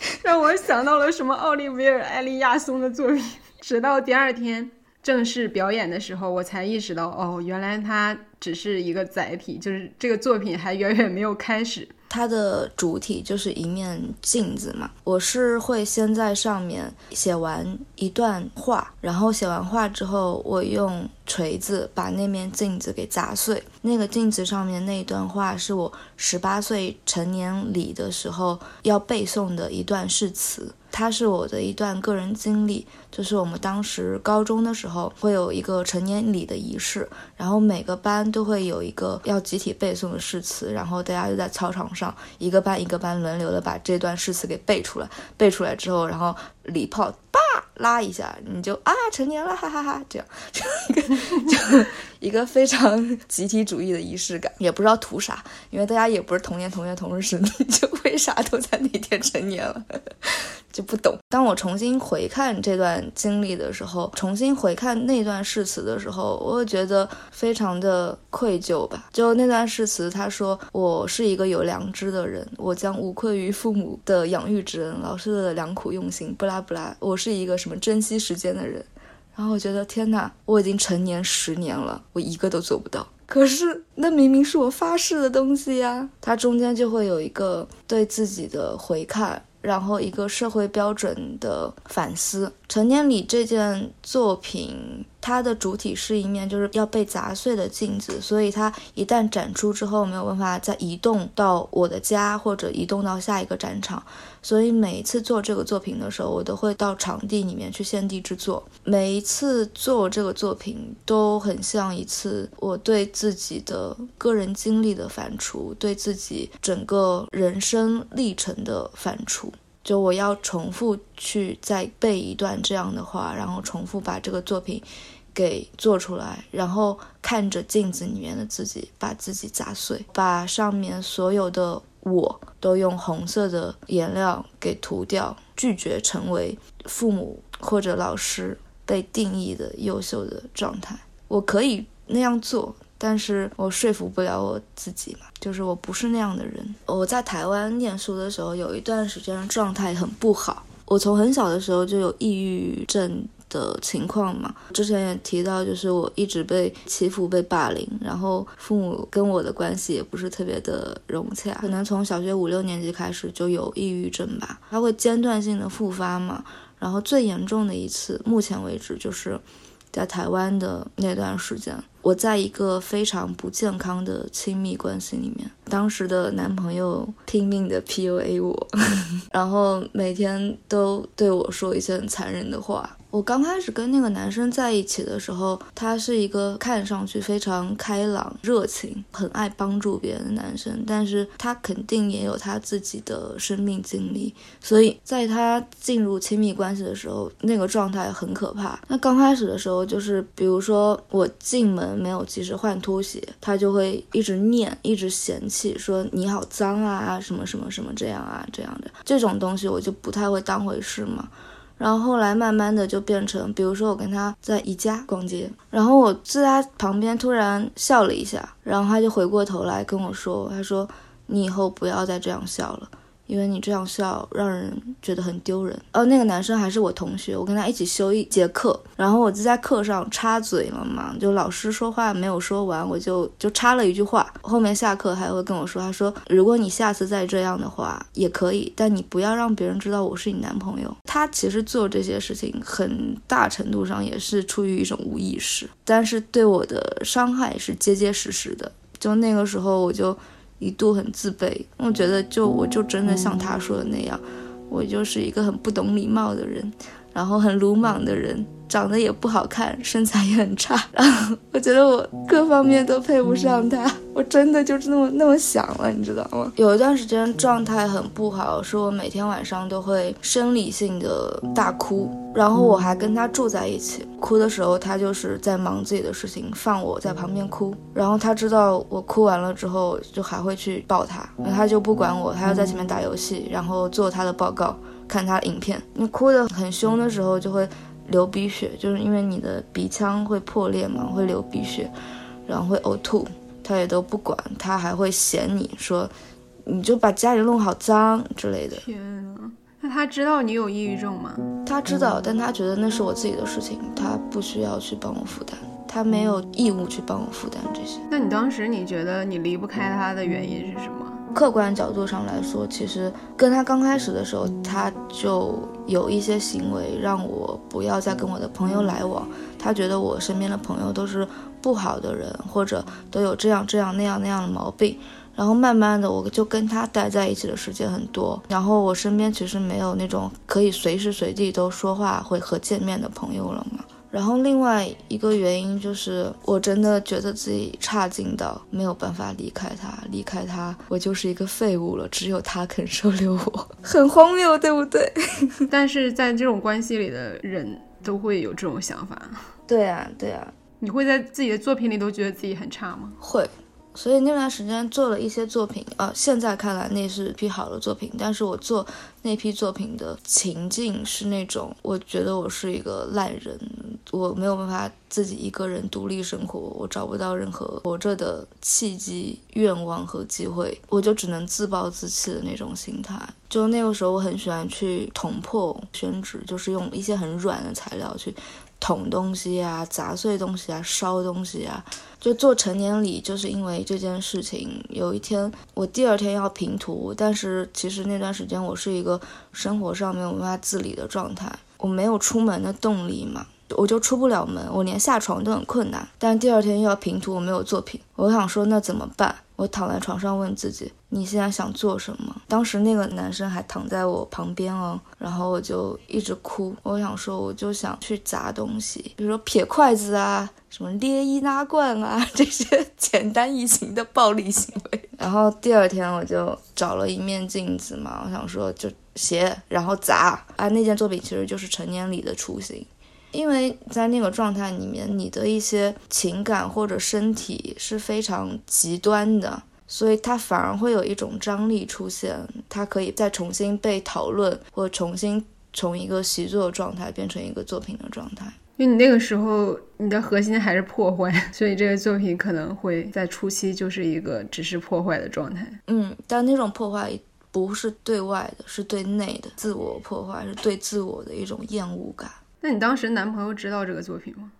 让我想到了什么奥利维尔·艾利亚松的作品。直到第二天正式表演的时候，我才意识到，哦，原来它只是一个载体，就是这个作品还远远没有开始。它的主体就是一面镜子嘛，我是会先在上面写完一段话，然后写完话之后，我用锤子把那面镜子给砸碎。那个镜子上面那一段话是我十八岁成年礼的时候要背诵的一段誓词。它是我的一段个人经历，就是我们当时高中的时候会有一个成年礼的仪式，然后每个班都会有一个要集体背诵的誓词，然后大家就在操场上一个班一个班轮流的把这段誓词给背出来，背出来之后，然后礼炮叭拉一下，你就啊成年了，哈哈哈，这样就一个就一个非常集体主义的仪式感，也不知道图啥，因为大家也不是同年同月同日生，就为啥都在那天成年了。就不懂。当我重新回看这段经历的时候，重新回看那段誓词的时候，我会觉得非常的愧疚吧。就那段誓词，他说：“我是一个有良知的人，我将无愧于父母的养育之恩，老师的良苦用心。”不拉不拉，我是一个什么珍惜时间的人。然后我觉得天哪，我已经成年十年了，我一个都做不到。可是那明明是我发誓的东西呀！它中间就会有一个对自己的回看。然后一个社会标准的反思，成年礼这件作品。它的主体是一面就是要被砸碎的镜子，所以它一旦展出之后没有办法再移动到我的家或者移动到下一个展场，所以每一次做这个作品的时候，我都会到场地里面去现地制作。每一次做这个作品都很像一次我对自己的个人经历的反刍，对自己整个人生历程的反刍。就我要重复去再背一段这样的话，然后重复把这个作品给做出来，然后看着镜子里面的自己，把自己砸碎，把上面所有的我都用红色的颜料给涂掉，拒绝成为父母或者老师被定义的优秀的状态。我可以那样做。但是我说服不了我自己嘛，就是我不是那样的人。我在台湾念书的时候，有一段时间状态很不好。我从很小的时候就有抑郁症的情况嘛，之前也提到，就是我一直被欺负、被霸凌，然后父母跟我的关系也不是特别的融洽。可能从小学五六年级开始就有抑郁症吧，它会间断性的复发嘛。然后最严重的一次，目前为止就是在台湾的那段时间。我在一个非常不健康的亲密关系里面，当时的男朋友拼命的 PUA 我，然后每天都对我说一些很残忍的话。我刚开始跟那个男生在一起的时候，他是一个看上去非常开朗、热情、很爱帮助别人的男生，但是他肯定也有他自己的生命经历，所以在他进入亲密关系的时候，那个状态很可怕。那刚开始的时候，就是比如说我进门没有及时换拖鞋，他就会一直念、一直嫌弃，说你好脏啊，什么什么什么这样啊这样的，这种东西我就不太会当回事嘛。然后后来慢慢的就变成，比如说我跟他在宜家逛街，然后我在他旁边突然笑了一下，然后他就回过头来跟我说，他说你以后不要再这样笑了。因为你这样笑，让人觉得很丢人。哦，那个男生还是我同学，我跟他一起修一节课，然后我就在课上插嘴了嘛，就老师说话没有说完，我就就插了一句话。后面下课还会跟我说，他说如果你下次再这样的话也可以，但你不要让别人知道我是你男朋友。他其实做这些事情很大程度上也是出于一种无意识，但是对我的伤害是结结实实的。就那个时候我就。一度很自卑，我觉得就我就真的像他说的那样，我就是一个很不懂礼貌的人。然后很鲁莽的人。长得也不好看，身材也很差，然后我觉得我各方面都配不上他，我真的就是那么那么想了，你知道吗？有一段时间状态很不好，是我每天晚上都会生理性的大哭，然后我还跟他住在一起，哭的时候他就是在忙自己的事情，放我在旁边哭，然后他知道我哭完了之后，就还会去抱他，他就不管我，他要在前面打游戏，然后做他的报告，看他的影片。你哭得很凶的时候就会。流鼻血，就是因为你的鼻腔会破裂嘛，会流鼻血，然后会呕吐，他也都不管，他还会嫌你说，你就把家里弄好脏之类的。天啊，那他知道你有抑郁症吗？他知道，但他觉得那是我自己的事情，他不需要去帮我负担，他没有义务去帮我负担这些。那你当时你觉得你离不开他的原因是什么？客观角度上来说，其实跟他刚开始的时候，他就有一些行为让我不要再跟我的朋友来往。他觉得我身边的朋友都是不好的人，或者都有这样这样那样那样的毛病。然后慢慢的，我就跟他待在一起的时间很多。然后我身边其实没有那种可以随时随地都说话会和见面的朋友了嘛。然后另外一个原因就是，我真的觉得自己差劲到没有办法离开他，离开他我就是一个废物了，只有他肯收留我，很荒谬，对不对？但是在这种关系里的人都会有这种想法。对啊，对啊，你会在自己的作品里都觉得自己很差吗？会。所以那段时间做了一些作品，呃，现在看来那是一批好的作品，但是我做那批作品的情境是那种，我觉得我是一个烂人，我没有办法自己一个人独立生活，我找不到任何活着的契机、愿望和机会，我就只能自暴自弃的那种心态。就那个时候，我很喜欢去捅破宣纸，就是用一些很软的材料去。捅东西啊，砸碎东西啊，烧东西啊，就做成年礼，就是因为这件事情。有一天，我第二天要平图，但是其实那段时间我是一个生活上没有办法自理的状态，我没有出门的动力嘛。我就出不了门，我连下床都很困难。但第二天又要平图，我没有作品。我想说，那怎么办？我躺在床上问自己：你现在想做什么？当时那个男生还躺在我旁边哦，然后我就一直哭。我想说，我就想去砸东西，比如说撇筷子啊，什么捏易拉罐啊，这些简单易行的暴力行为。然后第二天我就找了一面镜子嘛，我想说就斜，然后砸啊。那件作品其实就是成年礼的雏形。因为在那个状态里面，你的一些情感或者身体是非常极端的，所以它反而会有一种张力出现，它可以再重新被讨论，或重新从一个习作的状态变成一个作品的状态。因为你那个时候你的核心还是破坏，所以这个作品可能会在初期就是一个只是破坏的状态。嗯，但那种破坏不是对外的，是对内的，自我破坏是对自我的一种厌恶感。那你当时男朋友知道这个作品吗？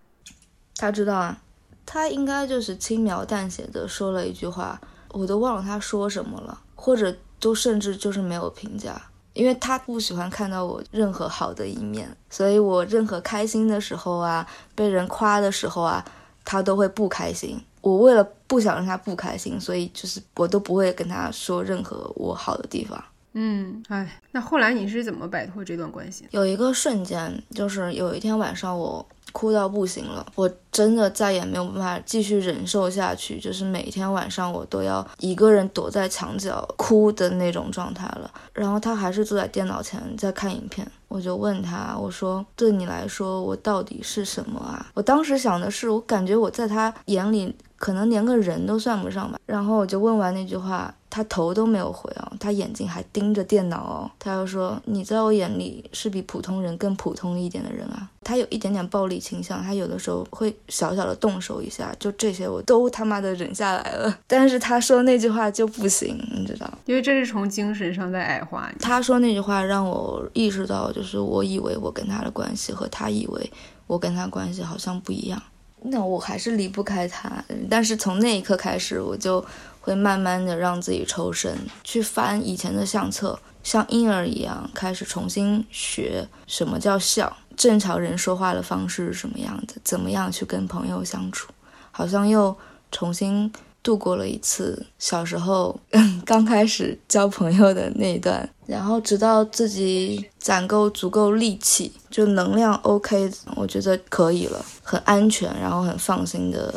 他知道啊，他应该就是轻描淡写的说了一句话，我都忘了他说什么了，或者都甚至就是没有评价，因为他不喜欢看到我任何好的一面，所以我任何开心的时候啊，被人夸的时候啊，他都会不开心。我为了不想让他不开心，所以就是我都不会跟他说任何我好的地方。嗯，哎，那后来你是怎么摆脱这段关系？有一个瞬间，就是有一天晚上，我哭到不行了，我真的再也没有办法继续忍受下去，就是每天晚上我都要一个人躲在墙角哭的那种状态了。然后他还是坐在电脑前在看影片，我就问他，我说：“对你来说，我到底是什么啊？”我当时想的是，我感觉我在他眼里可能连个人都算不上吧。然后我就问完那句话。他头都没有回哦，他眼睛还盯着电脑哦。他又说：“你在我眼里是比普通人更普通一点的人啊。”他有一点点暴力倾向，他有的时候会小小的动手一下，就这些我都他妈的忍下来了。但是他说那句话就不行，你知道？因为这是从精神上在矮化你。他说那句话让我意识到，就是我以为我跟他的关系和他以为我跟他关系好像不一样。那我还是离不开他。但是从那一刻开始，我就。会慢慢的让自己抽身，去翻以前的相册，像婴儿一样开始重新学什么叫笑，正常人说话的方式是什么样子，怎么样去跟朋友相处，好像又重新度过了一次小时候 刚开始交朋友的那一段。然后直到自己攒够足够力气，就能量 OK，我觉得可以了，很安全，然后很放心的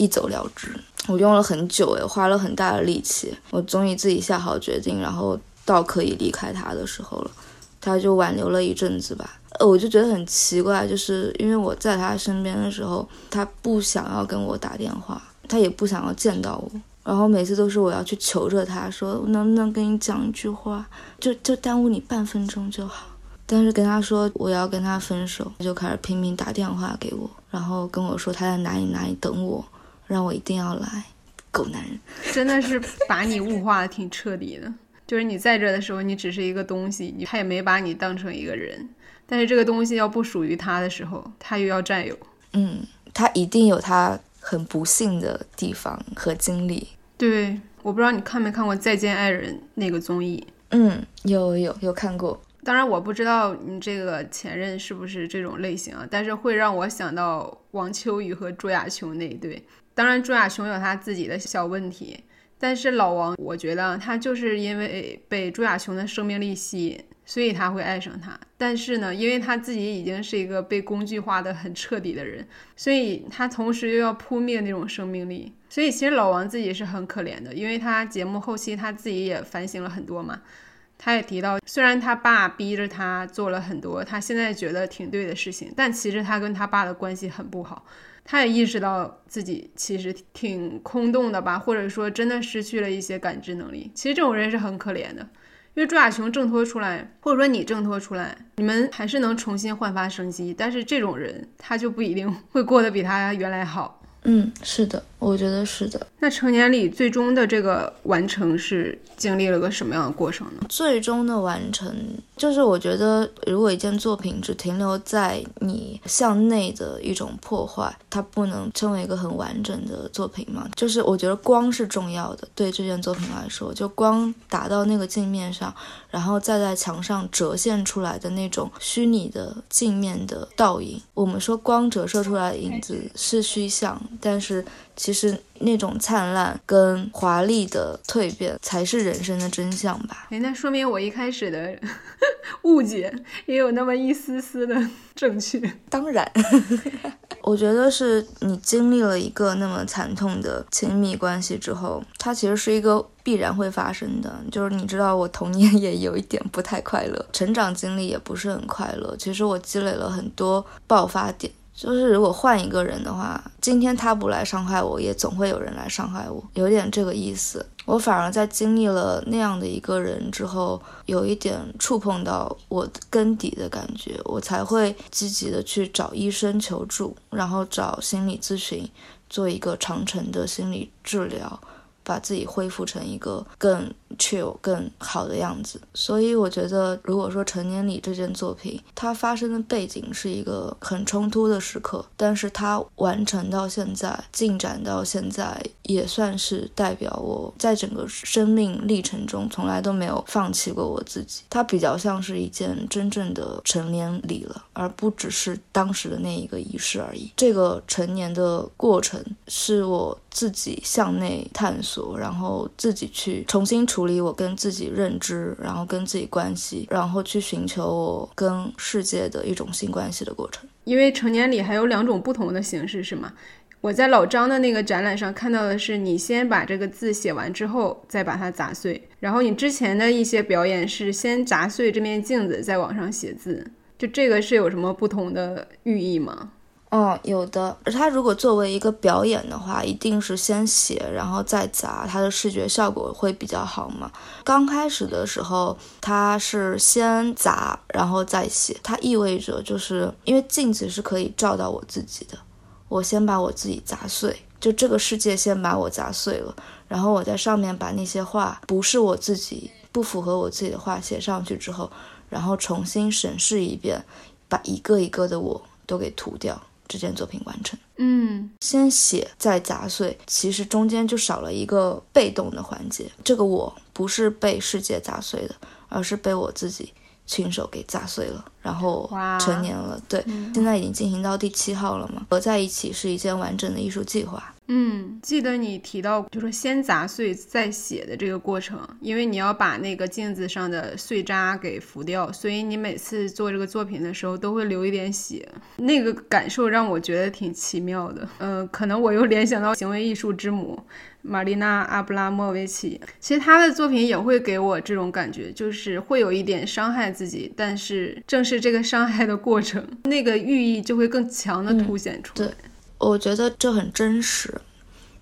一走了之。我用了很久，诶，花了很大的力气，我终于自己下好决定，然后到可以离开他的时候了。他就挽留了一阵子吧，呃，我就觉得很奇怪，就是因为我在他身边的时候，他不想要跟我打电话，他也不想要见到我。然后每次都是我要去求着他说，能不能跟你讲一句话，就就耽误你半分钟就好。但是跟他说我要跟他分手，他就开始拼命打电话给我，然后跟我说他在哪里哪里等我，让我一定要来。狗男人 真的是把你物化的挺彻底的，就是你在这的时候，你只是一个东西，他也没把你当成一个人。但是这个东西要不属于他的时候，他又要占有。嗯，他一定有他。很不幸的地方和经历。对，我不知道你看没看过《再见爱人》那个综艺。嗯，有有有看过。当然，我不知道你这个前任是不是这种类型啊，但是会让我想到王秋雨和朱亚琼那一对。当然，朱亚琼有他自己的小问题，但是老王，我觉得他就是因为被朱亚琼的生命力吸引。所以他会爱上他，但是呢，因为他自己已经是一个被工具化的很彻底的人，所以他同时又要扑灭那种生命力。所以其实老王自己是很可怜的，因为他节目后期他自己也反省了很多嘛。他也提到，虽然他爸逼着他做了很多他现在觉得挺对的事情，但其实他跟他爸的关系很不好。他也意识到自己其实挺空洞的吧，或者说真的失去了一些感知能力。其实这种人是很可怜的。因为朱亚雄挣脱出来，或者说你挣脱出来，你们还是能重新焕发生机。但是这种人，他就不一定会过得比他原来好。嗯，是的，我觉得是的。那成年礼最终的这个完成是经历了个什么样的过程呢？最终的完成就是我觉得，如果一件作品只停留在你向内的一种破坏，它不能称为一个很完整的作品嘛。就是我觉得光是重要的，对这件作品来说，就光打到那个镜面上，然后再在墙上折现出来的那种虚拟的镜面的倒影。我们说光折射出来的影子是虚像。但是，其实那种灿烂跟华丽的蜕变才是人生的真相吧？哎，那说明我一开始的 误解也有那么一丝丝的正确。当然，我觉得是你经历了一个那么惨痛的亲密关系之后，它其实是一个必然会发生的。就是你知道，我童年也有一点不太快乐，成长经历也不是很快乐。其实我积累了很多爆发点。就是如果换一个人的话，今天他不来伤害我，也总会有人来伤害我，有点这个意思。我反而在经历了那样的一个人之后，有一点触碰到我根底的感觉，我才会积极的去找医生求助，然后找心理咨询，做一个长程的心理治疗。把自己恢复成一个更却有、更好的样子，所以我觉得，如果说成年礼这件作品，它发生的背景是一个很冲突的时刻，但是它完成到现在，进展到现在，也算是代表我在整个生命历程中从来都没有放弃过我自己。它比较像是一件真正的成年礼了，而不只是当时的那一个仪式而已。这个成年的过程是我自己向内探索。然后自己去重新处处理我跟自己认知，然后跟自己关系，然后去寻求我跟世界的一种新关系的过程。因为成年礼还有两种不同的形式，是吗？我在老张的那个展览上看到的是，你先把这个字写完之后，再把它砸碎。然后你之前的一些表演是先砸碎这面镜子，再往上写字。就这个是有什么不同的寓意吗？嗯，有的。他如果作为一个表演的话，一定是先写，然后再砸，它的视觉效果会比较好嘛。刚开始的时候，他是先砸，然后再写，它意味着就是因为镜子是可以照到我自己的，我先把我自己砸碎，就这个世界先把我砸碎了，然后我在上面把那些话不是我自己、不符合我自己的话写上去之后，然后重新审视一遍，把一个一个的我都给涂掉。这件作品完成，嗯，先写再砸碎，其实中间就少了一个被动的环节。这个我不是被世界砸碎的，而是被我自己亲手给砸碎了。然后成年了。对，现在已经进行到第七号了嘛。合在一起是一件完整的艺术计划。嗯，记得你提到就是先砸碎再写的这个过程，因为你要把那个镜子上的碎渣给浮掉，所以你每次做这个作品的时候都会流一点血，那个感受让我觉得挺奇妙的。呃，可能我又联想到行为艺术之母玛丽娜·阿布拉莫维奇，其实她的作品也会给我这种感觉，就是会有一点伤害自己，但是正是这个伤害的过程，那个寓意就会更强的凸显出来。我觉得这很真实，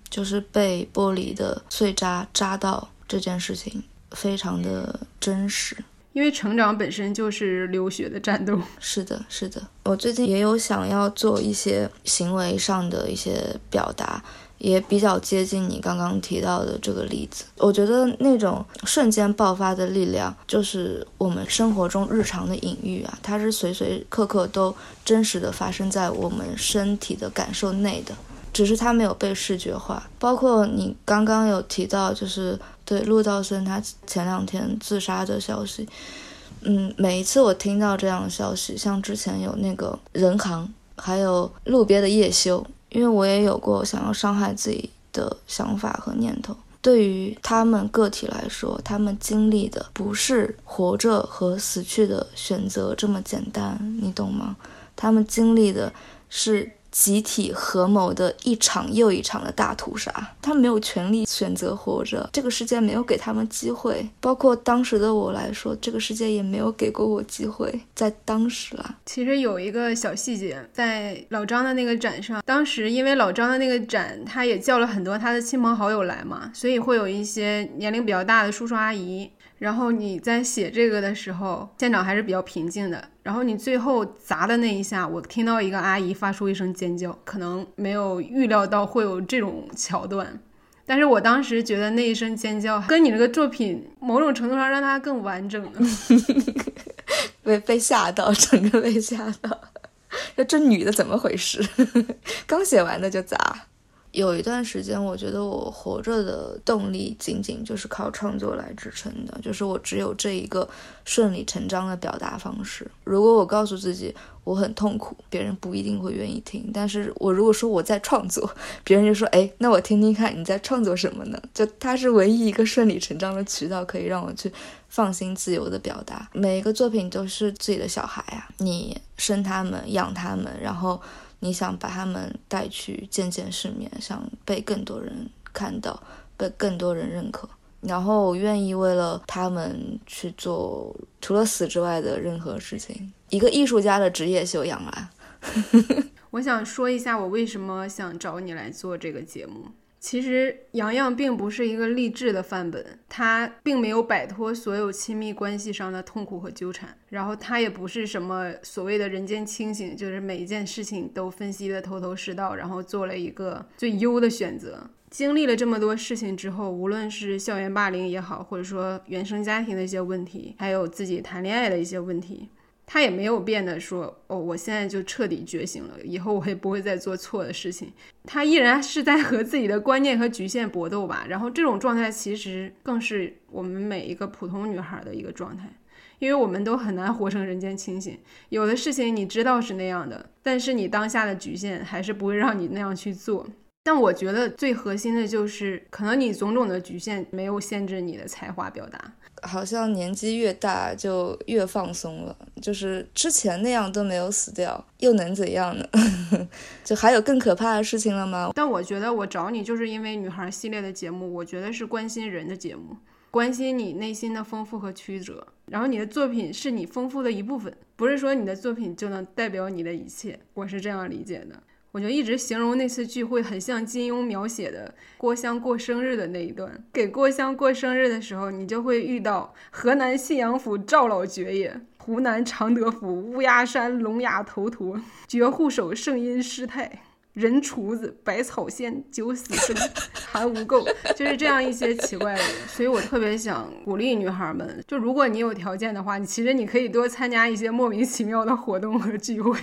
就是被玻璃的碎渣扎到这件事情，非常的真实。因为成长本身就是流血的战斗。是的，是的。我最近也有想要做一些行为上的一些表达。也比较接近你刚刚提到的这个例子，我觉得那种瞬间爆发的力量，就是我们生活中日常的隐喻啊，它是随随刻刻都真实的发生在我们身体的感受内的，只是它没有被视觉化。包括你刚刚有提到，就是对陆道森他前两天自杀的消息，嗯，每一次我听到这样的消息，像之前有那个人行，还有路边的叶修。因为我也有过想要伤害自己的想法和念头。对于他们个体来说，他们经历的不是活着和死去的选择这么简单，你懂吗？他们经历的是。集体合谋的一场又一场的大屠杀，他们没有权利选择活着，这个世界没有给他们机会。包括当时的我来说，这个世界也没有给过我机会。在当时啊，其实有一个小细节，在老张的那个展上，当时因为老张的那个展，他也叫了很多他的亲朋好友来嘛，所以会有一些年龄比较大的叔叔阿姨。然后你在写这个的时候，现场还是比较平静的。然后你最后砸的那一下，我听到一个阿姨发出一声尖叫，可能没有预料到会有这种桥段。但是我当时觉得那一声尖叫跟你这个作品某种程度上让它更完整了，被被吓到，整个被吓到。这 这女的怎么回事？刚写完的就砸。有一段时间，我觉得我活着的动力仅仅就是靠创作来支撑的，就是我只有这一个顺理成章的表达方式。如果我告诉自己我很痛苦，别人不一定会愿意听。但是我如果说我在创作，别人就说：“哎，那我听听看你在创作什么呢？”就它是唯一一个顺理成章的渠道，可以让我去放心自由的表达。每一个作品都是自己的小孩啊，你生他们，养他们，然后。你想把他们带去见见世面，想被更多人看到，被更多人认可，然后我愿意为了他们去做除了死之外的任何事情。一个艺术家的职业修养啊！我想说一下，我为什么想找你来做这个节目。其实洋洋并不是一个励志的范本，他并没有摆脱所有亲密关系上的痛苦和纠缠，然后他也不是什么所谓的人间清醒，就是每一件事情都分析的头头是道，然后做了一个最优的选择。经历了这么多事情之后，无论是校园霸凌也好，或者说原生家庭的一些问题，还有自己谈恋爱的一些问题。他也没有变得说哦，我现在就彻底觉醒了，以后我也不会再做错的事情。他依然是在和自己的观念和局限搏斗吧。然后这种状态其实更是我们每一个普通女孩的一个状态，因为我们都很难活成人间清醒。有的事情你知道是那样的，但是你当下的局限还是不会让你那样去做。但我觉得最核心的就是，可能你种种的局限没有限制你的才华表达。好像年纪越大就越放松了，就是之前那样都没有死掉，又能怎样呢？就还有更可怕的事情了吗？但我觉得我找你就是因为女孩系列的节目，我觉得是关心人的节目，关心你内心的丰富和曲折。然后你的作品是你丰富的一部分，不是说你的作品就能代表你的一切。我是这样理解的。我就一直形容那次聚会很像金庸描写的郭襄过生日的那一段。给郭襄过生日的时候，你就会遇到河南信阳府赵老爵爷、湖南常德府乌鸦山聋哑头陀、绝户手圣音师太、人厨子百草仙、九死生、韩无垢，就是这样一些奇怪的人。所以我特别想鼓励女孩们，就如果你有条件的话，你其实你可以多参加一些莫名其妙的活动和聚会。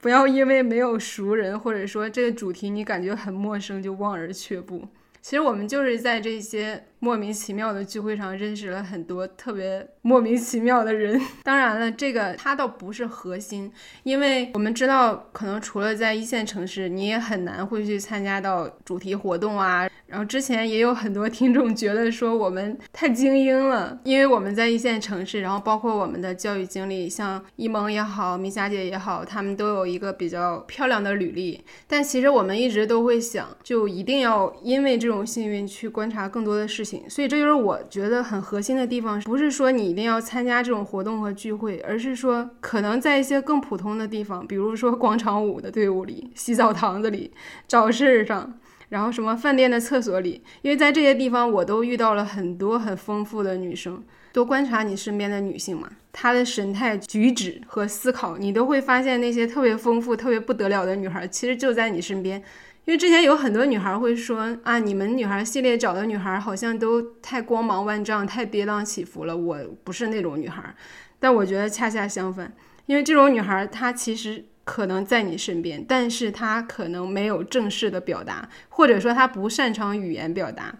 不要因为没有熟人，或者说这个主题你感觉很陌生就望而却步。其实我们就是在这些莫名其妙的聚会上认识了很多特别莫名其妙的人。当然了，这个它倒不是核心，因为我们知道，可能除了在一线城市，你也很难会去参加到主题活动啊。然后之前也有很多听众觉得说我们太精英了，因为我们在一线城市，然后包括我们的教育经历，像一萌也好，米霞姐也好，他们都有一个比较漂亮的履历。但其实我们一直都会想，就一定要因为这种幸运去观察更多的事情。所以这就是我觉得很核心的地方，不是说你一定要参加这种活动和聚会，而是说可能在一些更普通的地方，比如说广场舞的队伍里、洗澡堂子里、早市上。然后什么饭店的厕所里，因为在这些地方我都遇到了很多很丰富的女生。多观察你身边的女性嘛，她的神态、举止和思考，你都会发现那些特别丰富、特别不得了的女孩，其实就在你身边。因为之前有很多女孩会说啊，你们女孩系列找的女孩好像都太光芒万丈、太跌宕起伏了。我不是那种女孩，但我觉得恰恰相反，因为这种女孩她其实。可能在你身边，但是他可能没有正式的表达，或者说他不擅长语言表达。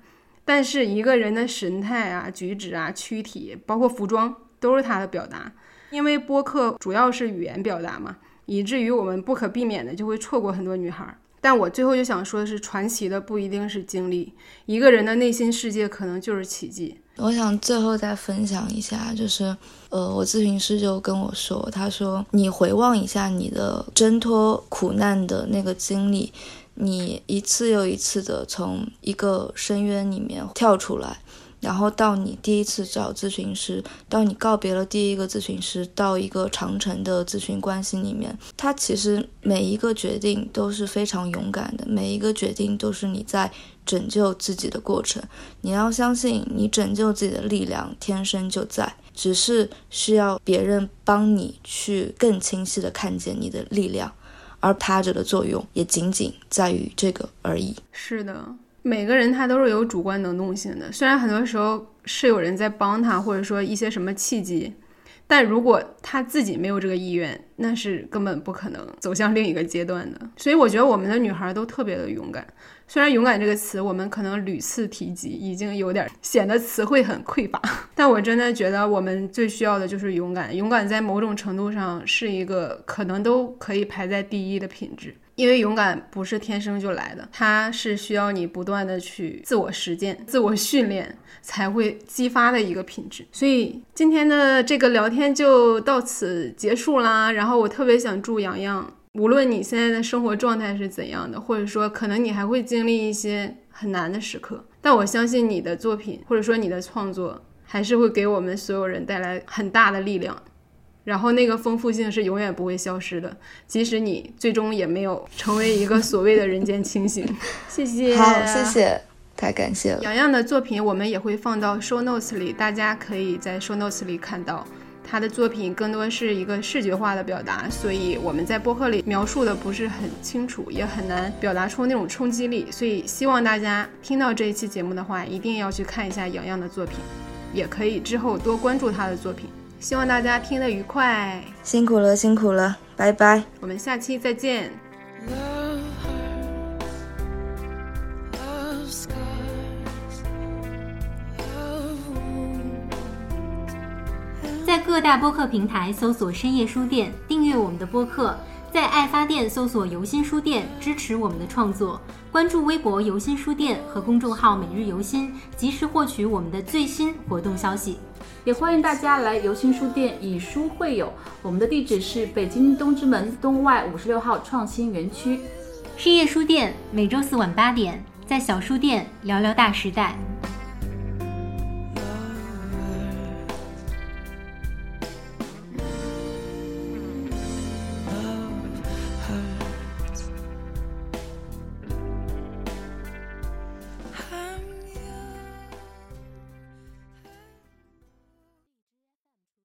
但是一个人的神态啊、举止啊、躯体，包括服装，都是他的表达。因为播客主要是语言表达嘛，以至于我们不可避免的就会错过很多女孩。但我最后就想说的是，传奇的不一定是经历，一个人的内心世界可能就是奇迹。我想最后再分享一下，就是，呃，我咨询师就跟我说，他说你回望一下你的挣脱苦难的那个经历，你一次又一次的从一个深渊里面跳出来。然后到你第一次找咨询师，到你告别了第一个咨询师，到一个长程的咨询关系里面，他其实每一个决定都是非常勇敢的，每一个决定都是你在拯救自己的过程。你要相信，你拯救自己的力量天生就在，只是需要别人帮你去更清晰的看见你的力量，而他者的作用也仅仅在于这个而已。是的。每个人他都是有主观能动性的，虽然很多时候是有人在帮他，或者说一些什么契机，但如果他自己没有这个意愿，那是根本不可能走向另一个阶段的。所以我觉得我们的女孩儿都特别的勇敢，虽然“勇敢”这个词我们可能屡次提及，已经有点显得词汇很匮乏，但我真的觉得我们最需要的就是勇敢。勇敢在某种程度上是一个可能都可以排在第一的品质。因为勇敢不是天生就来的，它是需要你不断的去自我实践、自我训练才会激发的一个品质。所以今天的这个聊天就到此结束啦。然后我特别想祝洋洋，无论你现在的生活状态是怎样的，或者说可能你还会经历一些很难的时刻，但我相信你的作品或者说你的创作还是会给我们所有人带来很大的力量。然后那个丰富性是永远不会消失的，即使你最终也没有成为一个所谓的人间清醒。谢谢，好，谢谢，太感谢了。洋洋的作品我们也会放到 show notes 里，大家可以在 show notes 里看到他的作品，更多是一个视觉化的表达，所以我们在播客里描述的不是很清楚，也很难表达出那种冲击力。所以希望大家听到这一期节目的话，一定要去看一下洋洋的作品，也可以之后多关注他的作品。希望大家听得愉快，辛苦了，辛苦了，拜拜，我们下期再见。在各大播客平台搜索“深夜书店”，订阅我们的播客；在爱发电搜索“游心书店”，支持我们的创作。关注微博“游心书店”和公众号“每日游心”，及时获取我们的最新活动消息。也欢迎大家来游心书店以书会友，我们的地址是北京东直门东外五十六号创新园区。深夜书店每周四晚八点，在小书店聊聊大时代。